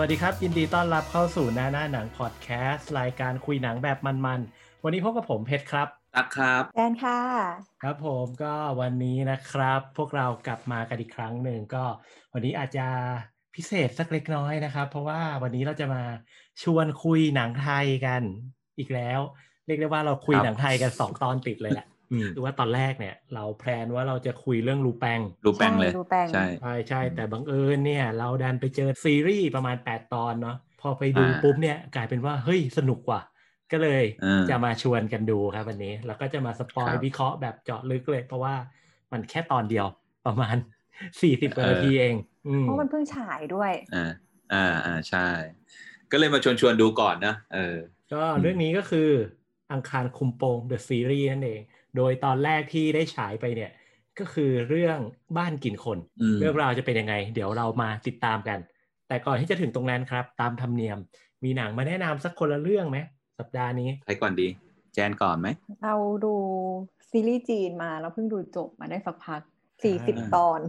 วัสดีครับ ยินดีต้อนรับเข้าสู่หน้าหน้าหนังพอดแคสต์รายการคุยหนังแบบมันๆ วันนี้พบกับผมเพชรครับตักครับแดนค่ะ ครับผมก็วันนี้นะครับ พวกเรากลับมากันอีกครั้งหนึ่งก็ วันนี้อาจจะพิเศษสักเล็กน้อยนะครับ เพราะว่าวันนี้เราจะมาชวนคุยหนังไทยกันอีกแล้ว เรียกได้ว่าเราคุยครับหนังไทยกันสองตอนติดเลยแหละ คือว่าตอนแรกเนี่ย เราแพลนว่าเราจะคุยเรื่องรูแปงรูปแปลงเลยใช่รูปแปลงใช่ใช่ใช่แต่บังเอิญเนี่ย เราดันไปเจอซีรีส์ประมาณ 8 ตอนเนาะพอไปดูอ่าปุ๊บเนี่ยกลายเป็นว่าเฮ้ยสนุกกว่าก็เลยอ่าจะมาชวนกันดูครับวันนี้ แล้วก็จะมาสปอยครับวิเคราะห์แบบเจาะลึกเลย เพราะว่ามันแค่ตอนเดียวประมาณ40กว่าเออนาทีเองอืมเพราะมันเพิ่งฉายด้วยอ่าอ่าอ่าใช่ ก็เลยมาชวนชวนๆดูก่อนนะเออ ก็เรื่องนี้ก็คืออังคารคุมโปง The Series นั่นเอง โดยตอนแรกที่ได้ฉายไปเนี่ยก็คือเรื่องบ้านกินคนอืมเรื่องราวจะเป็นยังไง เดี๋ยวเรามาติดตามกัน แต่ก่อนที่จะถึงตรงนั้นครับ ตามธรรมเนียม มีหนังมาแนะนำสักคนละเรื่องไหมสัปดาห์นี้ใครก่อนดี แจนก่อนไหม เราดูซีรีส์จีนมาเราเพิ่งดูจบมาได้สักพักสี่สิบอ่าตอน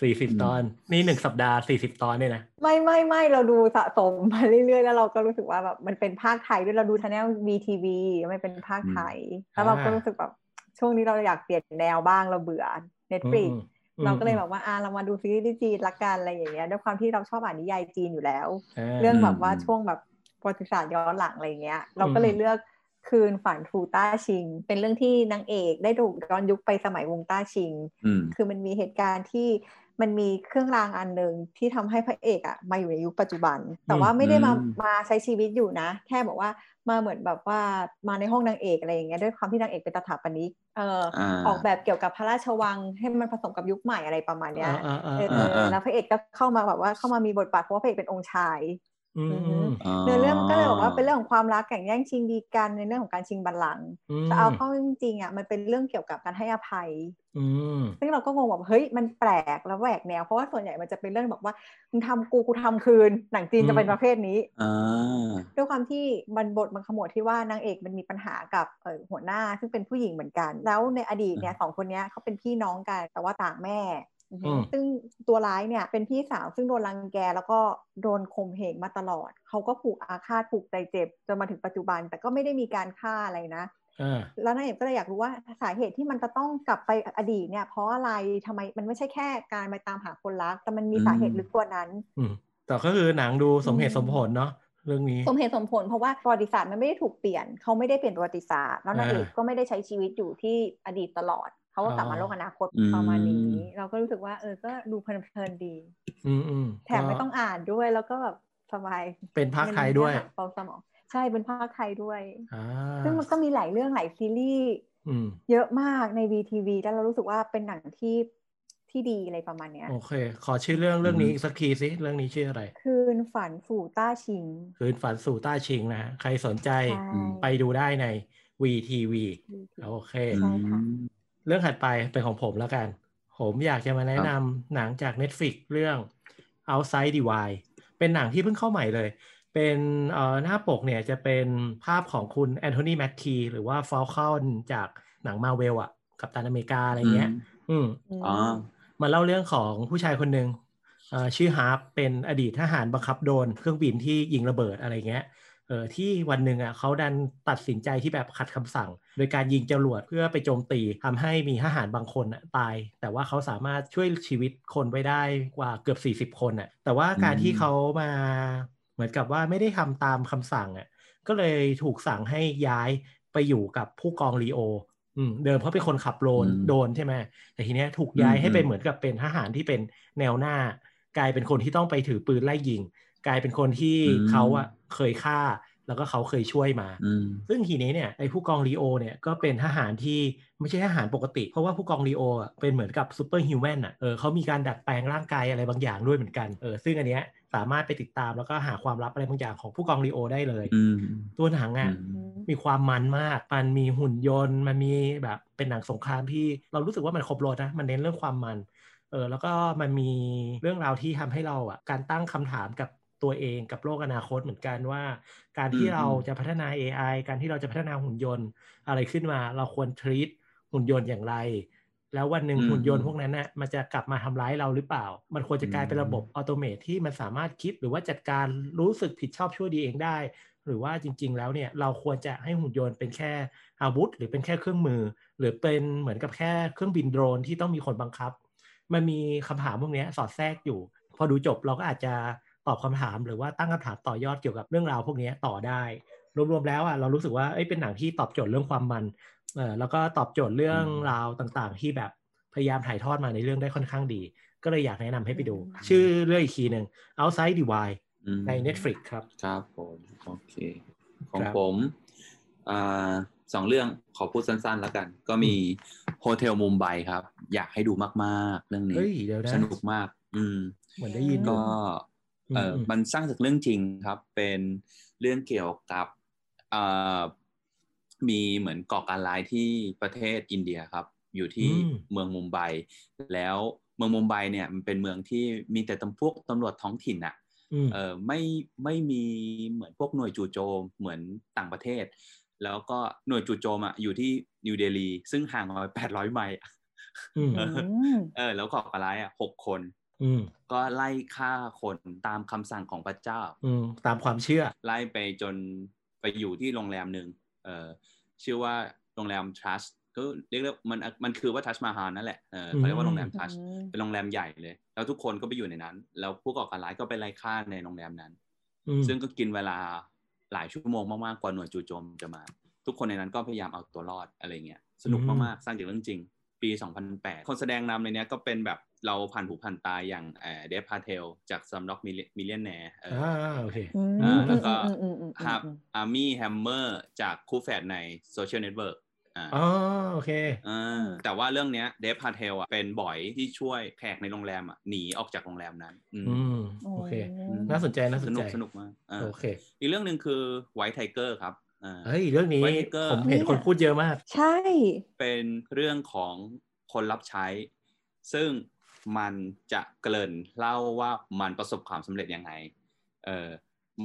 สี่สิบอืมตอน นี่หนึ่งสัปดาห์สี่สิบตอนเนี่ยนะ ไม่ไม่ไม่เราดูสะสมมาเรื่อยๆ แล้วเราก็รู้สึกว่าแบบมันเป็นภาคไทยด้วยเราดูช anel VTV ไม่เป็นภาคไทย แล้วเราก็รู้สึกแบบ ช่วงนี้เราอยากเปลี่ยนแนวบ้างเราเบื่อ Netflix อืมอืมเราก็เลยแบบว่าอ่าเรามาดูซีรีส์จีนละกันอะไรอย่างเงี้ยด้วยความที่เราชอบอ่านนิยายจีนอยู่แล้วาเรื่องแบบว่าอืมช่วงแบบประวัติศาสตร์ย้อนหลังอะไรเงี้ย เราก็เลยเลือกคืนฝันฟูต้าชิง เป็นเรื่องที่นางเอกได้ถูกย้อนยุคไปสมัยวงต้าชิงอืมคือมันมีเหตุการณ์ที่มันมีเครื่องรางอันหนึ่งที่ทำให้พระเอกอะมาอยู่ในยุคปัจจุบัน แต่ว่าไม่ได้มาอืมมาใช้ชีวิตอยู่นะ แค่บอกว่า มาเหมือนแบบว่ามาในห้องนางเอกอะไรอย่างเงี้ยด้วยความที่นางเอกเป็นตถาปนิกเอออ่าออกแบบเกี่ยวกับพระราชวังให้มันผสมกับยุคใหม่อะไรประมาณเนี้ยอ่าอ่าเออ่าออ่าแล้วพระเอกก็เข้ามาแบบว่าเข้ามามีบทบาทเพราะว่าพระเอกเป็นองค์ชายอืมอืม เนื้อเรื่องมันก็เลยบอกว่าเป็นเรื่องของความรักแข่งแย่งชิงดีกันในเรื่องของการชิงบัลลังก์อืมแต่เอาเข้าจริงๆอะมันเป็นเรื่องเกี่ยวกับการให้อภัยอืมซึ่งเราก็งงแบบเฮ้ยมันแปลกแล้วแหวกแนว เพราะว่าส่วนใหญ่มันจะเป็นเรื่องแบบว่ามึงทำกูกูทำคืนหนังจีนจะเป็นประเภทนี้อ่าด้วยความที่มันบทมันขมวดที่ว่านางเอกมันมีปัญหากับเอ่อหัวหน้าซึ่งเป็นผู้หญิงเหมือนกัน แล้วในอดีตเนี่ยสองคนเนี้ยเขาเป็นพี่น้องกันแต่ว่าต่างแม่อือฮึอืม ซึ่งตัวร้ายเนี่ยเป็นพี่สาวซึ่งโดนรังแกแล้วก็โดนข่มเหงมาตลอด เขาก็ผูกอาฆาตผูกใจเจ็บจนมาถึงปัจจุบัน แต่ก็ไม่ได้มีการฆ่าอะไรนะอ่าแล้วนางเอกก็เลยอยากรู้ว่าสาเหตุที่มันจะต้องกลับไปอดีตเนี่ย เพราะอะไรทำไมมันไม่ใช่แค่การไปตามหาคนรัก แต่มันมีอืมสาเหตุลึกกว่านั้นอืมแต่ก็คือหนังดูสมเหตุอืมสมผลเนาะเรื่องนี้สมเหตุสมผลเพราะว่าประวัติศาสตร์มันไม่ได้ถูกเปลี่ยนเขาไม่ได้เปลี่ยนประวัติศาสตร์แล้วนางเอกอ่าก็ไม่ได้ใช้ชีวิตอยู่ที่อดีตตลอด เขาก็กลับมาอ๋อโลกอนาคตอืมประมาณนี้ เราก็รู้สึกว่า เออ ก็ดูเพลินๆดีอืมอืมแถมไม่ต้องอ่านด้วยแล้วก็แบบสบาย เป็นภาคไทยด้วยเนื้อหาเบาสมองใช่เป็นภาคไทยด้วยอ่าซึ่งมันก็มีหลายเรื่องหลายซีรีส์อืมเยอะมากใน VTV แล้วเรารู้สึกว่าเป็นหนังที่ที่ดีอะไรประมาณเนี้ยโอเค ขอชื่อเรื่องเรื่องนี้อืมอีกสักทีสิเรื่องนี้ชื่ออะไร คืนฝันสู่ต้าชิง คืนฝันสู่ต้าชิงนะฮะใครสนใจใช่ไปดูได้ใน VTV โอเคใช่ค่ะอืม เรื่องถัดไปเป็นของผมแล้วกัน ผมอยากจะมาแนะครันำบหนังจาก Netflix เรื่อง Outside the Wire เป็นหนังที่เพิ่งเข้าใหม่เลย เป็นเอ่อหน้าปกเนี่ยจะเป็นภาพของคุณแอนโทนีแมคคีหรือว่า Falcon จากหนังมาเวลอะกัปตันอเมริกาอะไรเงี้ย อืมอ๋อมาเล่าเรื่องของผู้ชายคนหนึ่งเอ่อชื่อฮาร์ปเป็นอดีตทหารบังคับโดรนเครื่องบินที่ยิงระเบิดอะไรเงี้ย เออที่วันหนึ่งอะเขาดันตัดสินใจที่แบบขัดคำสั่ง โดยการยิงจรวดเพื่อไปโจมตีทำให้มีทหารบางคนอะตาย แต่ว่าเขาสามารถช่วยชีวิตคนไว้ได้กว่าเกือบ 40 คนอะแต่ว่าการที่เขามาเหมือนกับว่าไม่ได้ทำตามคำสั่งอะก็เลยถูกสั่งให้ย้ายไปอยู่กับผู้กองลีโออืมเดิมเขาเป็นคนขับโดรนอืมโดรนใช่ไหมแต่ทีเนี้ยถูกย้ายให้ไปอืมเหมือนกับเป็นทหารที่เป็นแนวหน้า กลายเป็นคนที่ต้องไปถือปืนไล่ยิง กลายเป็นคนที่อืมเขาอะเคยฆ่า แล้วก็เขาเคยช่วยมาอืมซึ่งทีนี้เนี่ยไอ้ผู้กองลีโอเนี่ยก็เป็นทหารที่ไม่ใช่ทหารปกติ เพราะว่าผู้กองลีโออะเป็นเหมือนกับซูเปอร์ฮิวแมนอะเออเขามีการดัดแปลงร่างกายอะไรบางอย่างด้วยเหมือนกันเออซึ่งอันเนี้ยสามารถไปติดตามแล้วก็หาความลับอะไรบางอย่างของผู้กองลีโอได้เลยอืมตัวหนังอะอืมมีความมันมาก มันมีหุ่นยนต์ มันมีแบบเป็นหนังสงครามที่เรารู้สึกว่ามันครบรถนะ มันเน้นเรื่องความมัน เออแล้วก็มันมีเรื่องราวที่ทำให้เราอะการตั้งคำถามกับ ตัวเองกับโลกอนาคตเหมือนกันว่า การที่อืมเราจะพัฒนา AI การที่เราจะพัฒนาหุ่นยนต์อะไรขึ้นมา เราควร treat หุ่นยนต์อย่างไร แล้ววันหนึ่งอืมหุ่นยนต์พวกนั้นน่ะมันจะกลับมาทำร้ายเราหรือเปล่า มันควรจะกลายเป็นอืมระบบอัตโนมัติที่มันสามารถคิดหรือว่าจัดการรู้สึกผิดชอบชั่วดีเองได้ หรือว่าจริง ๆ แล้วเนี่ยเราควรจะให้หุ่นยนต์เป็นแค่อาวุธ หรือเป็นแค่เครื่องมือ หรือเป็นเหมือนกับแค่เครื่องบินโดรนที่ต้องมีคนบังคับ มันมีคำถามพวกเนี้ยสอดแทรกอยู่ พอดูจบเราก็อาจจะ ตอบคำถามหรือว่าตั้งคำถามต่อยอดเกี่ยวกับเรื่องราวพวกเนี้ยต่อได้ รวมๆแล้วอะเรารู้สึกว่าเอ้ยเป็นหนังที่ตอบโจทย์เรื่องความมันเออแล้วก็ตอบโจทย์เรื่องอืมราวต่างๆ ที่แบบพยายามถ่ายทอดมาในเรื่องได้ค่อนข้างดี ก็เลยอยากแนะนำให้ไปดูอืมชื่อเรื่องอีกทีหนึ่ง Outside the Wild อืมใน Netflix ครับ ครับผม โอเค ของครับผมอ่าสองเรื่องขอพูดสั้นๆแล้วกัน ก็มีโฮเทลมุมไบครับ อยากให้ดูมากๆ เรื่องนี้เฮ้ยเดี๋ยวนะสนุกมาก อืมเหมือนได้ยินก็อืม เอออมมันสร้างจากเรื่องจริงครับ เป็นเรื่องเกี่ยวกับเอ่อมีเหมือนก่อการร้ายที่ประเทศอินเดียครับ อยู่ที่อืมเมืองมุมไบแล้วเมืองมุมไบเนี่ยมันเป็นเมืองที่มีแต่ตำพวกตำรวจท้องถิ่นอะอืมเออไม่ไม่มีเหมือนพวกหน่วยจู่โจมเหมือนต่างประเทศ แล้วก็หน่วยจู่โจมอะอยู่ที่นิวเดลี ซึ่งห่างมาแปดร้อยไมล์อะอืมเออืมเออแล้วก่อการร้ายอะหกคน อืมก็ไล่ฆ่าคนตามคำสั่งของพระเจ้า อืมตามความเชื่อ ไล่ไปจนไปอยู่ที่โรงแรมหนึ่งเออชื่อว่าโรงแรมทรัสก็เรียกว่ามันมันคือว่าทัชมาฮาลนั่นแหละเออเขาเรียกว่าโรงแรมทัชอืมเป็นโรงแรมใหญ่เลย แล้วทุกคนก็ไปอยู่ในนั้น แล้วผู้ก่อการร้ายก็ไปไล่ฆ่าในโรงแรมนั้นอืมซึ่งก็กินเวลาหลายชั่วโมงมากๆกว่าหน่วยจู่โจมจะมา ทุกคนในนั้นก็พยายามเอาตัวรอดอะไรเงี้ยสนุกอืมมากๆสร้างจากเรื่องจริง ปี 2008 คนแสดงนำในเนี้ยก็เป็นแบบ เราผ่านหูผ่านตาอย่างเอ่อเดฟพาเทลจาก Slumdog Millionaire อ่าโอเคอืมอ่าแล้วก็อืมอืมอืมอืมฮับอาร์มี่แฮมเมอร์จากคู่แฝดใน Social Network อ่าอ๋อโอเคอ่าแต่ว่าเรื่องเนี้ยเดฟพาเทลอะเป็นบ๋อยที่ช่วยแขกในโรงแรมอะหนีออกจากโรงแรมนั้น อืมอืมโอเค น่าสนใจน่าสสนนุใจกสนุกมากอ่าโอเค อีกเรื่องหนึ่งคือ White Tiger ครับอ่าเฮ้ยเรื่องนี้ White Tiger ผมเห็นคนพูดเยอะมาก ใช่ เป็นเรื่องของคนรับใช้ ซึ่ง มันจะเกริ่นเล่าว่ามันประสบความสำเร็จยังไง เออ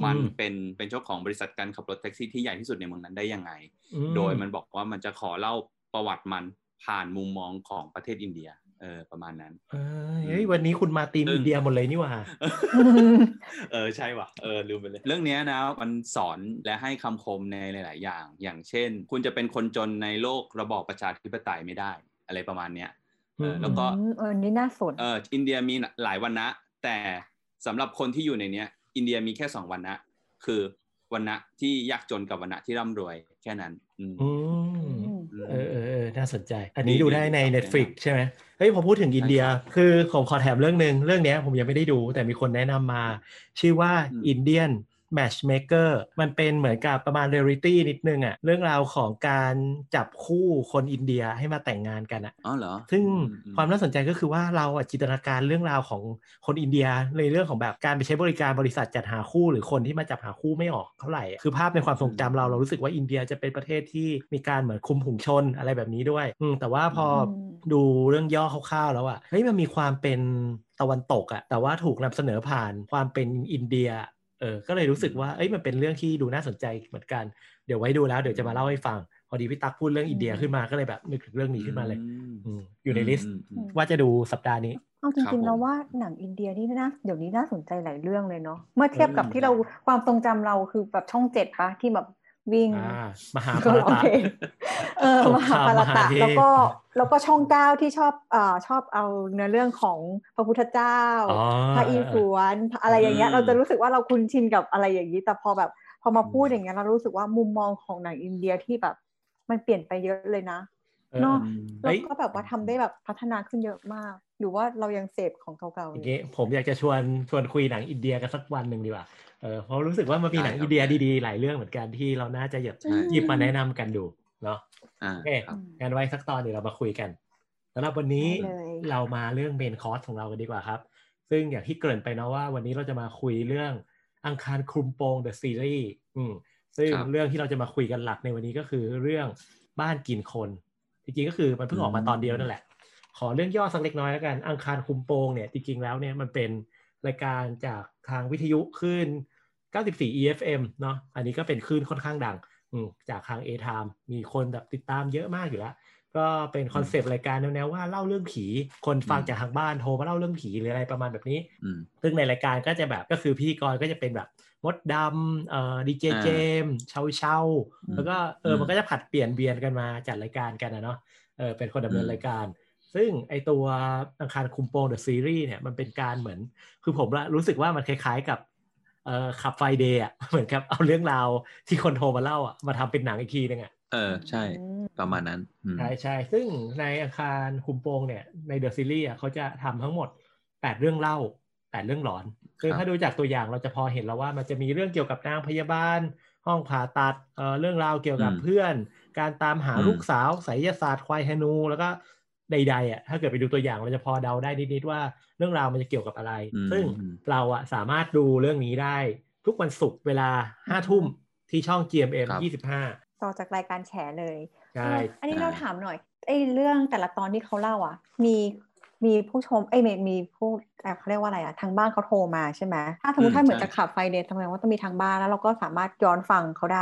มันอืมเป็นเป็นเจ้าของบริษัทการขับรถแท็กซี่ที่ใหญ่ที่สุดในเมืองนั้นได้ยังไงอืมโดยมันบอกว่ามันจะขอเล่าประวัติมันผ่านมุมมองของประเทศอินเดีย เออประมาณนั้นเอ้ยเฮ้ยวันนี้คุณมาตีมซึ่งอินเดียหมดเลยนี่หว่า เออใช่ว่ะ เออลืมไปเลย เรื่องเนี้ยนะมันสอนและให้คำคมในหลาย ๆ อย่าง อย่างเช่น คุณจะเป็นคนจนในโลกระบอบประชาธิปไตยไม่ได้ อะไรประมาณเนี้ยเอออืม แล้วก็อืมเออนี่น่าสนเอออินเดียมีหลายวันนะแต่สำหรับคนที่อยู่ในเนี้ย อินเดียมีแค่สองวันนะคือวันนะที่ยากจนกับวันนะที่ร่ำรวยแค่นั้น อืมอืมอืมเออเออเออน่าสนใจ อันนี้ดีดูได้ในดีครับ Netflix ใช่ไหมเฮ้ยพอพูดถึงอินเดียใช่ครับคือผมขอแถมเรื่องหนึ่งเรื่องเนี้ยผมยังไม่ได้ดู แต่มีคนแนะนำมา ชื่อว่าอื ม Indian Matchmaker มันเป็นเหมือนกับประมาณเรียลิตี้นิดนึงอะเรื่องราวของการจับคู่คนอินเดียให้มาแต่งงานกันอะอ๋อเหรอ ซึ่งอืมความน่าสนใจก็คือว่าเราอะจินตนาการเรื่องราวของคนอินเดียในเรื่องของแบบการไปใช้บริการบริษัทจัดหาคู่หรือคนที่มาจับหาคู่ไม่ออกเท่าไหร่อะคือภาพในความทรงจำเราเรารู้สึกว่าอินเดียจะเป็นประเทศที่มีการเหมือนคุมถุงชนอะไรแบบนี้ด้วยอืมแต่ว่าพออมดูเรื่องย่อคร่าวๆแล้วอะเฮ้ยมันมีความเป็นตะวันตกอะแต่ว่าถูกนำเสนอผ่านความเป็นอินเดีย เออก็เลยรู้สึกว่าเอ้ยมันเป็นเรื่องที่ดูน่าสนใจเหมือนกัน เดี๋ยวไว้ดูแล้วเดี๋ยวจะมาเล่าให้ฟัง พอดีพี่ตั๊กพูดเรื่องอินเดียขึ้นมาก็เลยแบบนึกถึงเรื่องนี้ขึ้นมาเลยอืมอืมอยู่ใน list อืมอืมว่าจะดูสัปดาห์นี้เอาจครับริงผมๆแล้วว่าหนังอินเดียนี่น่าเดี๋ยวนี้น่าสนใจหลายเรื่องเลยเนาะเมื่อเทียบกับอืมที่เราความทรงจำเราคือแบบช่องเจ็ดปะที่แบบ วิ่งอ่ามหาก็ภารโอตะเคเออสงมครามหาภารมหาตะเทพแล้วก็แล้วก็ช่องเก้าที่ชอบเอ่อชอบเอาเนื้อเรื่องของพระพุทธเจ้าอ๋อพระอิศวรอะไรอย่างเงี้ยอืมเราจะรู้สึกว่าเราคุ้นชินกับอะไรอย่างนี้แต่พอแบบพอมาพูดอย่างเงี้ยเรารู้สึกว่ามุมมองของหนังอินเดียที่แบบ มันเปลี่ยนไปเยอะเลยนะเออเนาะอืมเฮ้แล้วยก็แบบว่าทำได้แบบพัฒนาขึ้นเยอะมาก หรือว่าเรายังเสพของเก่าๆออยู่ย่างงี้ผมอยากจะชวนชวนคุยหนังอินเดียกันสักวันหนึ่งดีกว่า เออเพราะรู้สึกว่ามันมีหนังได้ครับอินเดียดีๆ หลายเรื่องเหมือนกันที่เราน่าจะหยิบใช่หยิบมาแนะนำกันดูเนาะอ่าโอเคครับงั้นไว้สักตอนเดี๋ยวเรามาคุยกันสำหรับวันนี้ได้เลยเรามาเรื่องเมนคอร์สของเรากันดีกว่าครับ ซึ่งอย่างที่เกริ่นไปเนาะว่า วันนี้เราจะมาคุยเรื่องอังคารคลุมโปง The Series อืมซึ่งครับเรื่องที่เราจะมาคุยกันหลักในวันนี้ก็คือเรื่องบ้านกินคน จริงๆก็คือมันเพิ่งออกมาตอนเดียวนั่นแหละ ขอเรื่องย่อสักเล็กน้อยแล้วกัน อังคารคุมโปงเนี่ยจริงๆแล้วเนี่ยมันเป็น รายการจากทางวิทยุคลื่น 94 EFM เนาะอันนี้ก็เป็นคลื่นค่อนข้างดังอืมจากทาง A Time มีคนแบบติดตามเยอะมากอยู่แล้วปก็เป็นคอนเซปต์รายการแนวๆว่าเล่าเรื่องผี คนฟังจากทางบ้านโทรมาเล่าเรื่องผีหรืออะไรประมาณแบบนี้อืมซึ่งในรายการก็จะแบบก็คือพิธีกรก็จะเป็นแบบมดดำเอ่อดีเจอ่าเจมส์เชาเชาอืมแล้วก็เอออมมันก็จะผัดเปลี่ยนเวียนกันมาจัดรายการกันนะเนาะเออเป็นคนดำเนินอืมรายการ ซึ่งไอตัวอังคารคลุมโปง the series เนี่ยมันเป็นการเหมือน คือผมละรู้สึกว่ามันคล้ายๆกับเอ่อ Club Friday อะเหมือนกับเอาเรื่องราวที่คนโทรมาเล่าอะมาทำเป็นหนังอีกทีนึงอะเออใช่ประมาณนั้นอืมใช่ใช่ซึ่งในอังคารคลุมโปงเนี่ยใน the series อะเขาจะทำทั้งหมด8เรื่องเล่า8เรื่องหลอนซึ่งถ้าดูจากตัวอย่างเราจะพอเห็นแล้วว่ามันจะมีเรื่องเกี่ยวกับนางพยาบาล ห้องผ่าตัดเอ่อเรื่องราวเกี่ยวกับอืมเพื่อน การตามหาอืมลูกสาวไสยศาสตร์ควายฮนู แล้วก็ ใดๆอะถ้าเกิดไปดูตัวอย่างเราจะพอเดาได้นิดๆว่าเรื่องราวมันจะเกี่ยวกับอะไรอืมซึ่งอืมเราอะสามารถดูเรื่องนี้ได้ ทุกวันศุกร์เวลาห้าทุ่มที่ช่อง GMM ครับยี่สิบห้าต่อจากรายการแฉเลยใช่เอออันนี้ใช่เราถามหน่อยไอ้เรื่องแต่ละตอนที่เขาเล่าอะ มีมีผู้ชมเอ้ยมีมีผู้เอ่อเขาเรียกว่าอะไรอะทางบ้านเขาโทรมาใช่ไหมถ้าสมมอืติมถ้าเหมือนใช่จะขับไฟเดย์ทำไมว่าต้องมีทางบ้านแล้วเราก็สามารถย้อนฟังเขาได้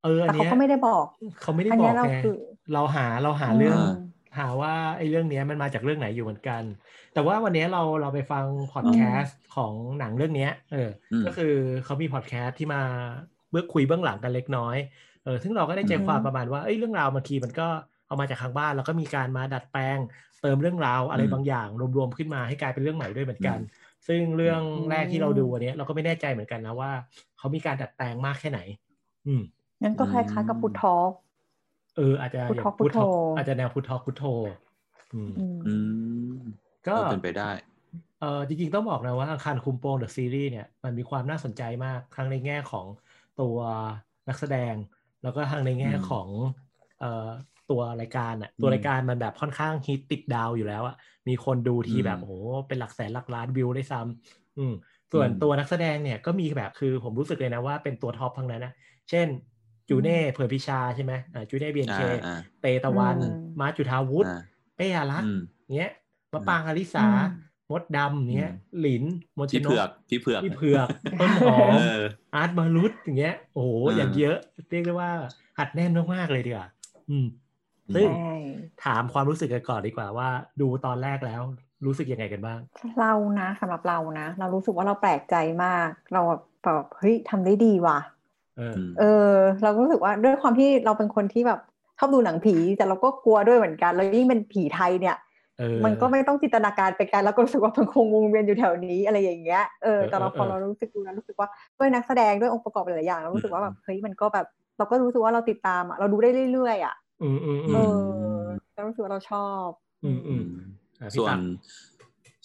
เอออัแต่นเขาเนี้ยก็ไม่ได้บอก เขาไม่ได้อันบเนี้อยกเราไงคือเราหาเราหาเรื่องอืม หาว่าไอ้เรื่องเนี้ยมันมาจากเรื่องไหนอยู่เหมือนกัน แต่ว่าวันเนี้ยเราเราไปฟังพอดแคสต์ของหนังเรื่องเนี้ยเอออมก็คือเขามีพอดแคสต์ที่มาเบื้องคุยเบื้องหลังกันเล็กน้อยเออซึ่งเราก็ได้ใจอืมความประมาณว่าเอ้ยเรื่องราวบางทีมันก็เอามาจากทางบ้าน แล้วก็มีการมาดัดแปลง เติมเรื่องราวอะไรอืมบางอย่างรวมๆขึ้นมาให้กลายเป็นเรื่องใหม่ด้วยเหมือนกัน ซึ่งเรื่องแรกที่เราดูวันเนี้ยเราก็ไม่แน่ใจเหมือนกันนะว่าเขามีการดัดแปลงมากแค่ไหน อืมงั้นก็คล้ายๆกับพุททอ เอออาจจะพุทธอย่างพุทโธอาจจะแนวพุทธพุทโธอืมอืมก็ก็เป็นไปได้เออจริงๆต้องบอกนะว่าอาคารคุมโปงเดอะซีรีส์เนี่ยมันมีความน่าสนใจมากทั้งในแง่ของตัวนักแสดง แล้วก็ทั้งในแง่อืมของเอ่อตัวรายการอะอืมตัวรายการมันแบบค่อนข้างฮิตติดดาวอยู่แล้วอะมีคนดูทีอืมแบบโอ้โหเป็นหลักแสนหลักล้านวิวได้วยซ้ำอืมส่วนอืมตัวนักแสดงเนี่ยก็มีแบบคือผมรู้สึกเลยนะว่าเป็นตัวท็อปทั้งนั้นนะเช่น จูเน่เผื่อพิชาใช่ไหมอ่าจูเน่เบียนเคอ่าอ่าเตตะวันอืมมาร์คจุธาวุฒิอ่าเป้อารักษ์อืมเนี้ยมะปรางอลิสาอืมมดดำเนี้ยอืมหลินมนชพี่นเผือกกพี่เผือกพี่เผือกต้นหอมเอออาร์ตมารุตอย่างเงี้ยโอ้โหอ่าอย่างเยอะเรียกได้ว่าอัดแน่นมากๆเลยดีกว่าอืมอืมซึ่งใช่ถามความรู้สึกกันก่อนดีกว่าว่า ดูตอนแรกแล้วรู้สึกยังไงกันบ้าง เรานะสำหรับเรานะ เรารู้สึกว่าเราแปลกใจมาก เราแบบเฮ้ยทำได้ดีว่ะ เออเออ เราก็รู้สึกว่าด้วยความที่เราเป็นคนที่แบบชอบดูหนังผี แต่เราก็กลัวด้วยเหมือนกัน แล้วยิ่งเป็นผีไทยเนี่ยเออมันก็ไม่ต้องจินตนาการไปไกันแล้วก็รู้สึกว่ามันคงวงเวียนอยู่แถวนี้อะไรอย่างเงี้ยเออแต่เราเออพอเออเรารู้สึกดูแล้วรู้สึกว่าด้วยนักแสดงด้วยองค์ประกอบหลายๆอย่างเรารู้สึกว่าแบบเฮ้ยมันก็แบบ เราก็รู้สึกว่าเราติดตามอะเราดูได้เรื่อยๆอะอืมอืมอืเอมอเรารู้สึกว่าเราชอบ อืมอืมอะพี่ส่วนตั๊ก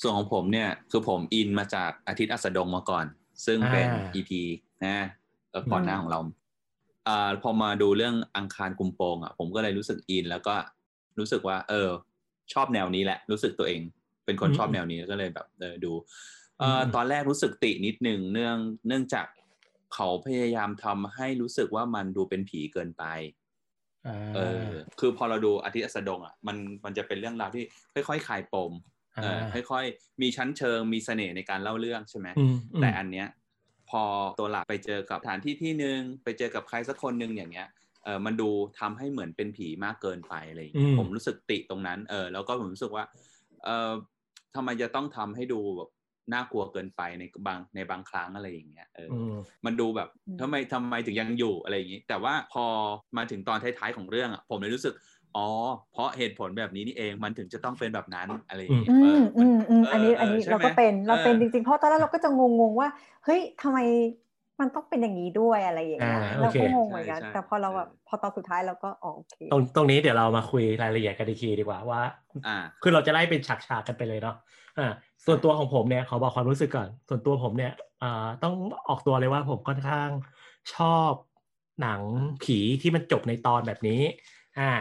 ส่วนของผมเนี่ยคือผมอินมาจากอาทิตย์อัสดงมาก่อน ซึ่งเป็นอ่า EP นะ เออก่อนหน้าอืมของเราอ่าพอมาดูเรื่องอังคารกุมโปงอะผมก็เลยรู้สึกอิน แล้วก็รู้สึกว่า เออ ชอบแนวนี้แหละ รู้สึกตัวเอง เป็นคนอืมชอบแนวนี้ก็เลยแบบเออดูเอ่ออมตอนแรกรู้สึกตินิดนึงเนื่องเนื่องจากเขาพยายามทำให้รู้สึกว่ามันดูเป็นผีเกินไปอ่าเออ คือพอเราดูอาทิตย์อัสดงอะมันมันจะเป็นเรื่องราวที่ค่อยๆคลายปมเออค่อยๆมีชั้นเชิงมีเสน่ห์ในการเล่าเรื่องใช่ไหมอืมอืมแต่อันเนี้ย พอตัวหลักไปเจอกับสถานที่ที่หนึ่งไปเจอกับใครสักคนหนึ่งอย่างเงี้ยเออมันดูทำให้เหมือนเป็นผีมากเกินไปอะไรอย่างเงี้ยผมรู้สึกติตรงนั้นเออแล้วก็ผมรู้สึกว่าเออทำไมจะต้องทำให้ดูแบบน่ากลัวเกินไปในบางในบางครั้งอะไรอย่างเงี้ยเออออืมมันดูแบบอืมทำไมทำไมถึงยังอยู่อะไรอย่างงี้ แต่ว่าพอมาถึงตอนท้ายๆของเรื่องอะผมเลยรู้สึก อ๋อ เพราะเหตุผลแบบนี้นี่เองมันถึงจะต้องเป็นแบบนั้นอะไรอย่างงี้อืเอมออืมอืมเอออันนี้เอออันนี้ใช่ไหมเราก็เป็นเราเป็นเออจริงๆ เพราะตอนแรกเราก็จะงงๆว่า เฮ้ยทำไมมันต้องเป็นอย่างนี้ด้วยอะไรอย่างเงี้ยอ่าโอเราเคก็งงเหมือนกันใช่ใช่แต่พอเราแบบเออพอตอนสุดท้ายเราก็อ๋อโอเคตรงตรงนี้เดี๋ยวเรามาคุยรายละเอียดกันอีกทีดีกว่าว่าอ่าคือเราจะไล่เป็นฉากๆกันไปเลยเนาะอ่าส่วนตัวของผมเนี่ยขอบอกความรู้สึกก่อน ส่วนตัวผมเนี่ยอ่าต้องออกตัวเลยว่าผมค่อนข้างชอบหนังผีที่มันจบในตอนแบบนี้ อ่า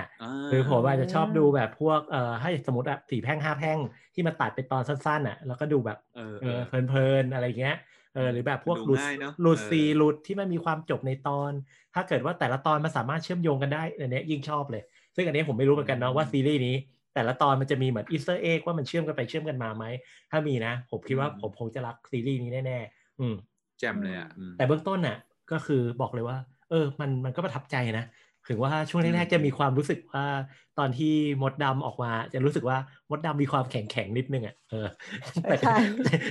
คือผมอาจจะชอบดูแบบพวกเอ่อให้สมมติแบบสี่แพร่งห้าแพร่งที่มันตัดเป็นตอนสั้นๆอะแล้วก็ดูแบบเออเอเอออเพลินๆอะไรเงี้ยเออหรือแบบพวกดูหลุดง่ายเนอะหลุดเออซีหลุดที่มันมีความจบในตอน ถ้าเกิดว่าแต่ละตอนมันสามารถเชื่อมโยงกันได้อันเนี้ยยิ่งชอบเลย ซึ่งอันนี้ผมไม่รู้เหมือนกันเนาะว่าซีรีส์นี้แต่ละตอนมันจะมีเหมือน Easter egg ว่ามันเชื่อมกันไปเชื่อมกันมาไหม ถ้ามีนะ ผมคิดว่าผมคงจะรักซีรีส์นี้แน่ๆอืมแจ่มเลยอะอืมแต่เบื้องต้นน่ะ ก็คือบอกเลยว่า เออ มันมันก็ประทับใจนะ ถึงว่าช่วงแรกๆจะมีความรู้สึกว่าตอนที่มดดำออกมา จะรู้สึกว่ามดดำมีความแข็งแข็งนิดนึงอะเออแต่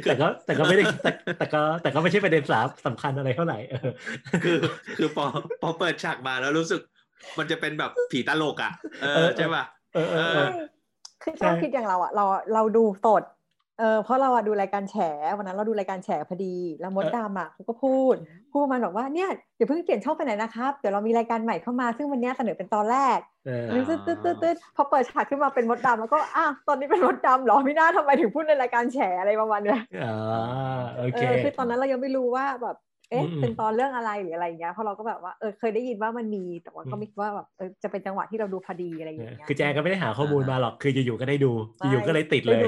แต่ก็แต่ก็ไม่ได้แต่แต่ก็แต่ก็ไม่ใช่ประเด็นสาสำคัญอะไรเท่าไหร่เออคือคือพอพอเปิดฉากมาแล้วรู้สึก มันจะเป็นแบบผีตลกอะเออใช่ป่ะเออเออคือชอบคิดอย่างเราอะเราเราดูสด เออเพราะเราอะดูรายการแฉวันนั้นเราดูรายการแฉพอดีแล้วมดดำอะเขาก็พูด พูดมันบอกว่าเนี่ยอย่าเพิ่งเปลี่ยนช่องไปไหนนะครับเดี๋ยวเรามีรายการใหม่เข้ามาซึ่งวันนี้เสนอเป็นตอนแรกตึ๊ดตึ๊ดตึ๊ดตึ๊ดพอเปิดฉากขึ้นมาเป็นมดดำแล้วก็อ้าตอนนี้เป็นมดดำหรอไม่น่าทำไมถึงพูดในรายการแฉอะไรประมาณเนี้ยอ่าโอเคคือตอนนั้นเรายังไม่รู้ว่าแบบ เอ๊ะเป็นตอนเรื่องอะไรหรืออะไรเงี้ยเพราะเราก็แบบว่าเออเคยได้ยินว่ามันมีแต่ว่าก็ไม่คิดว่าแบบเออจะเป็นจังหวะที่เราดูพอดีอะไรอย่างเงี้ยคือแจก็ไม่ได้หาข้อมูลมาหรอกคืออยู่ๆก็ได้ดูอยู่ๆก็เลยติดเลย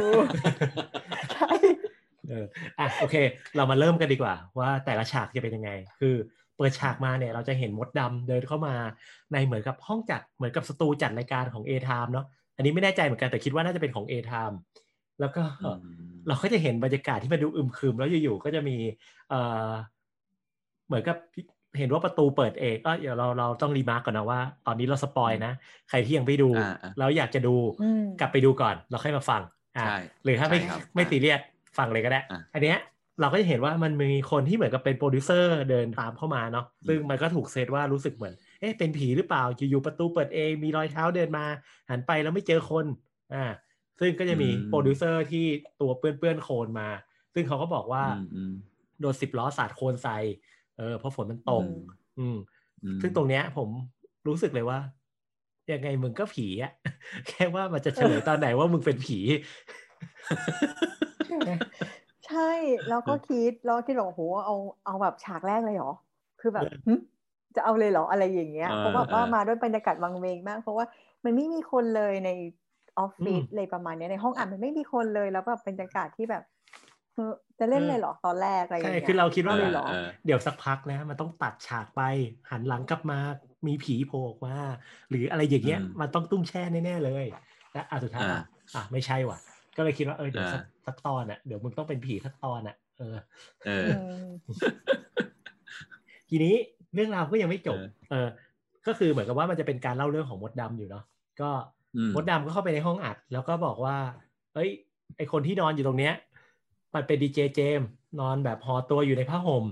เอออะโอเค เรามาเริ่มกันดีกว่า ว่าแต่ละฉากจะเป็นยังไง คือเปิดฉากมาเนี่ยเราจะเห็นมดดำเดินเข้ามาในเหมือนกับห้องจัดเหมือนกับสตูจัดรายการของ A Time เนาะอันนี้ไม่แน่ใจเหมือนกันแต่คิดว่าน่าจะเป็นของ A Time แล้วก็เราก็จะเห็นบรรยากาศที่มันดูอึมครึมแล้วอยู่ๆก็จะมีเอ่อ เหมือนกับเห็นว่าประตูเปิดเองก็เดี๋ยวเราเราต้อง remark ก่อนนะว่า ตอนนี้เรา spoil นะ ใครที่ยังไม่ดู แล้วอยากจะดูกลับไปดูก่อน เราค่อยมาฟังอ่าหรือถ้าไม่ไม่ตีเรียดฟังเลยก็ได้ อันเนี้ยเราก็จะเห็นว่ามันมีคนที่เหมือนกับเป็นโปรดิวเซอร์เดินตามเข้ามาเนาะซึ่งมันก็ถูกเซตว่ารู้สึกเหมือนเอ๊ะเป็นผีหรือเปล่าอยู่ๆประตูเปิดเองมีรอยเท้าเดินมา หันไปแล้วไม่เจอคนอ่าซึ่งก็จะมีโปรดิวเซอร์ที่ตัวเปื้อนๆโคลนมา ซึ่งเขาก็บอกว่าโดนสิบล้อสาดโคลนใส่ เออเพราะฝนมันตกอืม ซึ่งตรงเนี้ย ผมรู้สึกเลยว่ายังไงมึงก็ผีอะแค่ว่ามันจะเฉลยตอนไหนว่ามึงเป็นผี ใช่ แล้วก็คิดแล้วคิดว่าโอ้โหเอาเอาแบบฉากแรกเลยเหรอ คือแบบจะเอาเลยเหรออะไรอย่างเงี้ยเพราะแบบว่ามาด้วยบรรยากาศวังเวงมาก เพราะว่ามันไม่มีคนเลยในออฟฟิศเลยประมาณนี้ในห้องอ่านมันไม่มีคนเลยแล้วแบบบรรยากาศที่แบบ จะเล่นเลยเหรอตอนแรกอะไรอย่างเงี้ยคือเราคิดว่าเลยเหรอเดี๋ยวสักพักนะ มันต้องตัดฉากไปหันหลังกลับมามีผีโผล่มาหรืออะไรอย่างเงี้ยมันต้องตุ้มแช่แน่ๆเลยและอะสุดท้ายอะไม่ใช่ว่ะ ก็เลยคิดว่าเออเดี๋ยวสักตอนอะเดี๋ยวมึงต้องเป็นผีสักตอนอะ เออ เออ ทีนี้เรื่องราวก็ยังไม่จบ เออ ก็คือเหมือนกับว่ามันจะเป็นการเล่าเรื่องของมดดำอยู่เนาะก็มดดำก็เข้าไปในห้องอัด แล้วก็บอกว่า เอ้ย ไอคนที่นอนอยู่ตรงเนี้ย มันเป็นดีเจเจมนอนแบบห่อตัวอยู่ในผ้าห่ม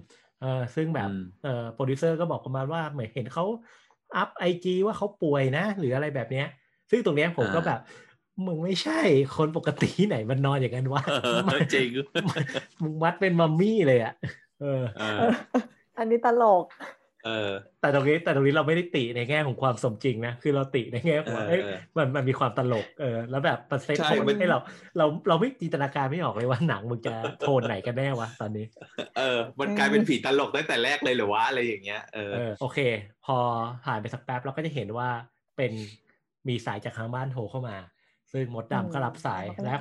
เออซึ่งแบบเออโปรดิวเซอร์ก็บอกประมาณว่าเหมือนเห็นเขา up IG ว่าเขาป่วยนะ หรืออะไรแบบเนี้ย ซึ่งตรงเนี้ยผมก็แบบมึงไม่ใช่คนปกติไหนมันนอนอย่างนั้นวะจริงมึงวัดเป็นมัมมี่เลยอะเออ อันนี้ตลก เออ แต่ตรงนี้แต่ตรงนี้เราไม่ได้ติในแง่ของความสมจริงนะ คือเราติในแง่ของเอ้ยมันมันมีความตลกเออ แล้วแบบประเซ็ตให้เรา เราเราไม่จินตนาการไม่ออกเลยว่าหนังมึงจะโทนไหนกันแน่วะตอนนี้ เออ มันกลายเป็นผีตลกตั้งแต่แรกเลยหรือวะอะไรอย่างเงี้ยเออโอเค พอผ่านไปสักแป๊บเราก็จะเห็นว่าเป็นมีสายจากทางบ้านโทรเข้ามา ซึ่งมดดำก็รับสายและ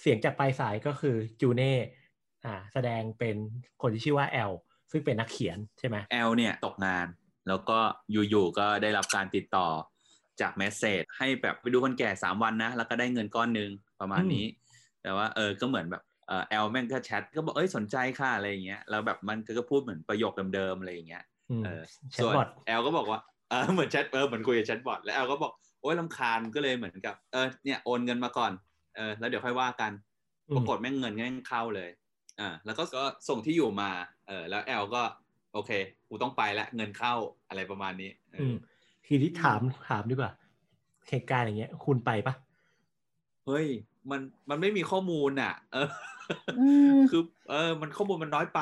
เสียงจากปลายสายก็คือจูเน่อ่า แสดงเป็นคนที่ชื่อว่าแอล ซึ่งเป็นนักเขียนใช่ไหมแอลเนี่ยตกงาน แล้วก็อยู่ๆก็ได้รับการติดต่อจากแมสเซจให้แบบไปดูคนแก่สามวันนะ แล้วก็ได้เงินก้อนหนึ่งประมาณนี้ แต่ว่าเออก็เหมือนแบบเออแอลแม่งก็แชทก็บอกเอ้ยสนใจค่ะอะไรอย่างเงี้ยแล้วแบบมันก็พูดเหมือนประโยคเดิมๆอะไรอย่างเงี้ยเออส่วนแอลก็บอกว่าเออเหมือนแชทเออเหมือนคุยกับ chatbot แล้วแอลก็บอกโอ้ยรำคาญก็เลยเหมือนกับเออเนี่ยโอนเงินมาก่อนเออแล้วเดี๋ยวค่อยว่ากันปรากฏแม่งเงินแม่งเข้าเลย อ่าแล้วก็ก็ส่งที่อยู่มาเออแล้วแอลก็ โอเคกูต้องไปแล้วเงินเข้าอะไรประมาณนี้อืมทีนี้ถามถามดีกว่าเหตุการณ์อย่างเงี้ย คุณไปปะเฮ้ยมันมันไม่มีข้อมูลอะ เออคือ เออ มันข้อมูลมันน้อยไป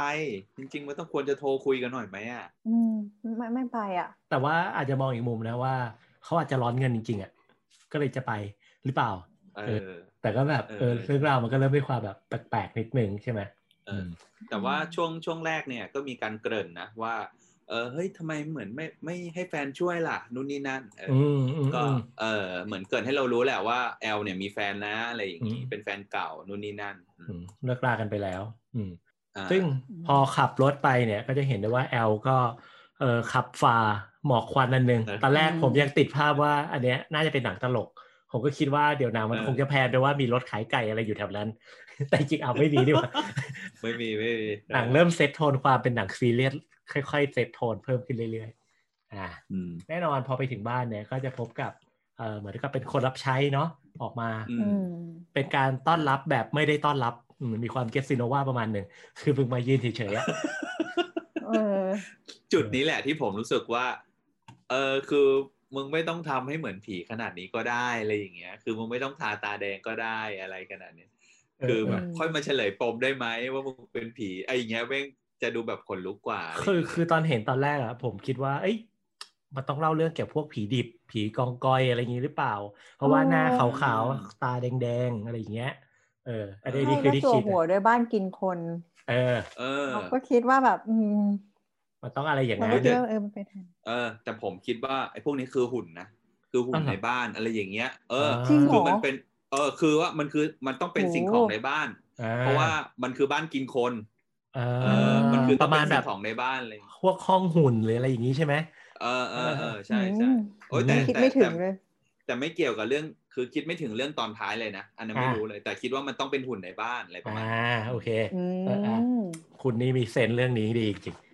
จริง ๆ มันต้องควรจะโทรคุยกันหน่อยไหมอะ อืมไม่ไม่ไปอะ แต่ว่าอาจจะมองอีกมุมนะว่าเขาอาจจะร้อนเงินจริง ๆอะก็เลยจะไปหรือเปล่า เออ แต่ก็แบบเออเรื่องราวมันก็เริ่มด้วยความแบบแปลกๆนิดนึงใช่ไหม เออแต่ว่าช่วงช่วงแรกเนี่ยก็มีการเกริ่นนะว่า เออเฮ้ยทำไมเหมือนไม่ไม่ให้แฟนช่วยล่ะนู่นนี่นั่นก็เออเหมือนเกิดให้เรารู้แหละว่าแอลเนี่ยมีแฟนนะอะไรอย่างนี้เป็นแฟนเก่านู่นนี่นั่นเลิกลากันไปแล้ว อืมซึ่งพอขับรถไปเนี่ยก็จะเห็นได้ว่าแอลก็เออขับฝ่าหมอกควันนั่นหนึ่งตอนแรกผมยังติดภาพว่า อันเนี้ยน่าจะเป็นหนังตลก ผมก็คิดว่าเดี๋ยวหนังมันคงจะแพนไปว่ามีรถขายไก่อะไรอยู่แถวนั้น แต่จริงเอาไม่มีดีกว่าไม่มีไม่มีหนังเริ่มเซตโทนความเป็นหนังซีเรียสค่อยๆเซตโทนเพิ่มขึ้นเรื่อยๆอ่าอืมแน่นอนพอไปถึงบ้านเนี่ย ก็จะพบกับเอ่อเหมือนกับเป็นคนรับใช้เนาะออกมาอือืมมเป็นการต้อนรับแบบไม่ได้ต้อนรับอืมมีความเกสซิโนวาประมาณหนึ่งคือเพิ่งมายืนเฉยๆอะเออจุดนี้แหละที่ผมรู้สึกว่า เออคือ มึงไม่ต้องทำให้เหมือนผีขนาดนี้ก็ได้อะไรอย่างเงี้ย คือมึงไม่ต้องทาตาแดงก็ได้อะไรขนาดเนี้ยคือแบบเออค่อยมาเฉลยปมได้ไหมว่ามึงเป็นผีไอ้อย่างเงี้ยแม่งจะดูแบบขนลุกกว่าะไรคือคือตอนเห็นตอนแรกอะผมคิดว่า เอ้ยมันต้องเล่าเรื่องเกี่ยวกับพวกผีดิบ ผีกองกอยอะไรอย่างงี้หรือเปล่า เพราะว่าหน้าขาวๆตาแดงๆอะไรอย่างเงี้ย เอออันนี้นี่คือให้ที่ตัวคิดหัวอะด้วยบ้านกินคน เออ เออเราก็คิดว่าแบบ อืม มันต้องอะไรอย่างเรานั้ก็นคิดว่าเออมันเป็นเออ แต่ผมคิดว่าไอ้พวกนี้คือหุ่นนะคือหุ่นอ๋อเหรอในบ้านอะไรอย่างเงี้ย เออจริงเหรอคือมันเป็น เออ คือว่ามันคือมันต้องเป็นสิ่งของในบ้านอ่เพราะว่ามันคือบ้านกินคนเอเอออมันคือปต้องระมาเป็ณนแบสิ่บงของในบ้านเลยพวกห้องหุ่นหรืออะไรอย่างนี้ใช่ไหมเออเออเออใช่ใช่อืมโอ้ยแต่คิดแต่ไม่ถึงแต่เลยแต่ไม่เกี่ยวกับเรื่องคือคิดไม่ถึงเรื่องตอนท้ายเลยนะ อันนั้นไม่อ่ารู้เลย แต่คิดว่ามันต้องเป็นหุ่นในบ้านอะไรประมาณอ่านั้นโอเคอืเอออะมคุณนี่มีเซนส์เรื่องนี้ดีจริงอือะม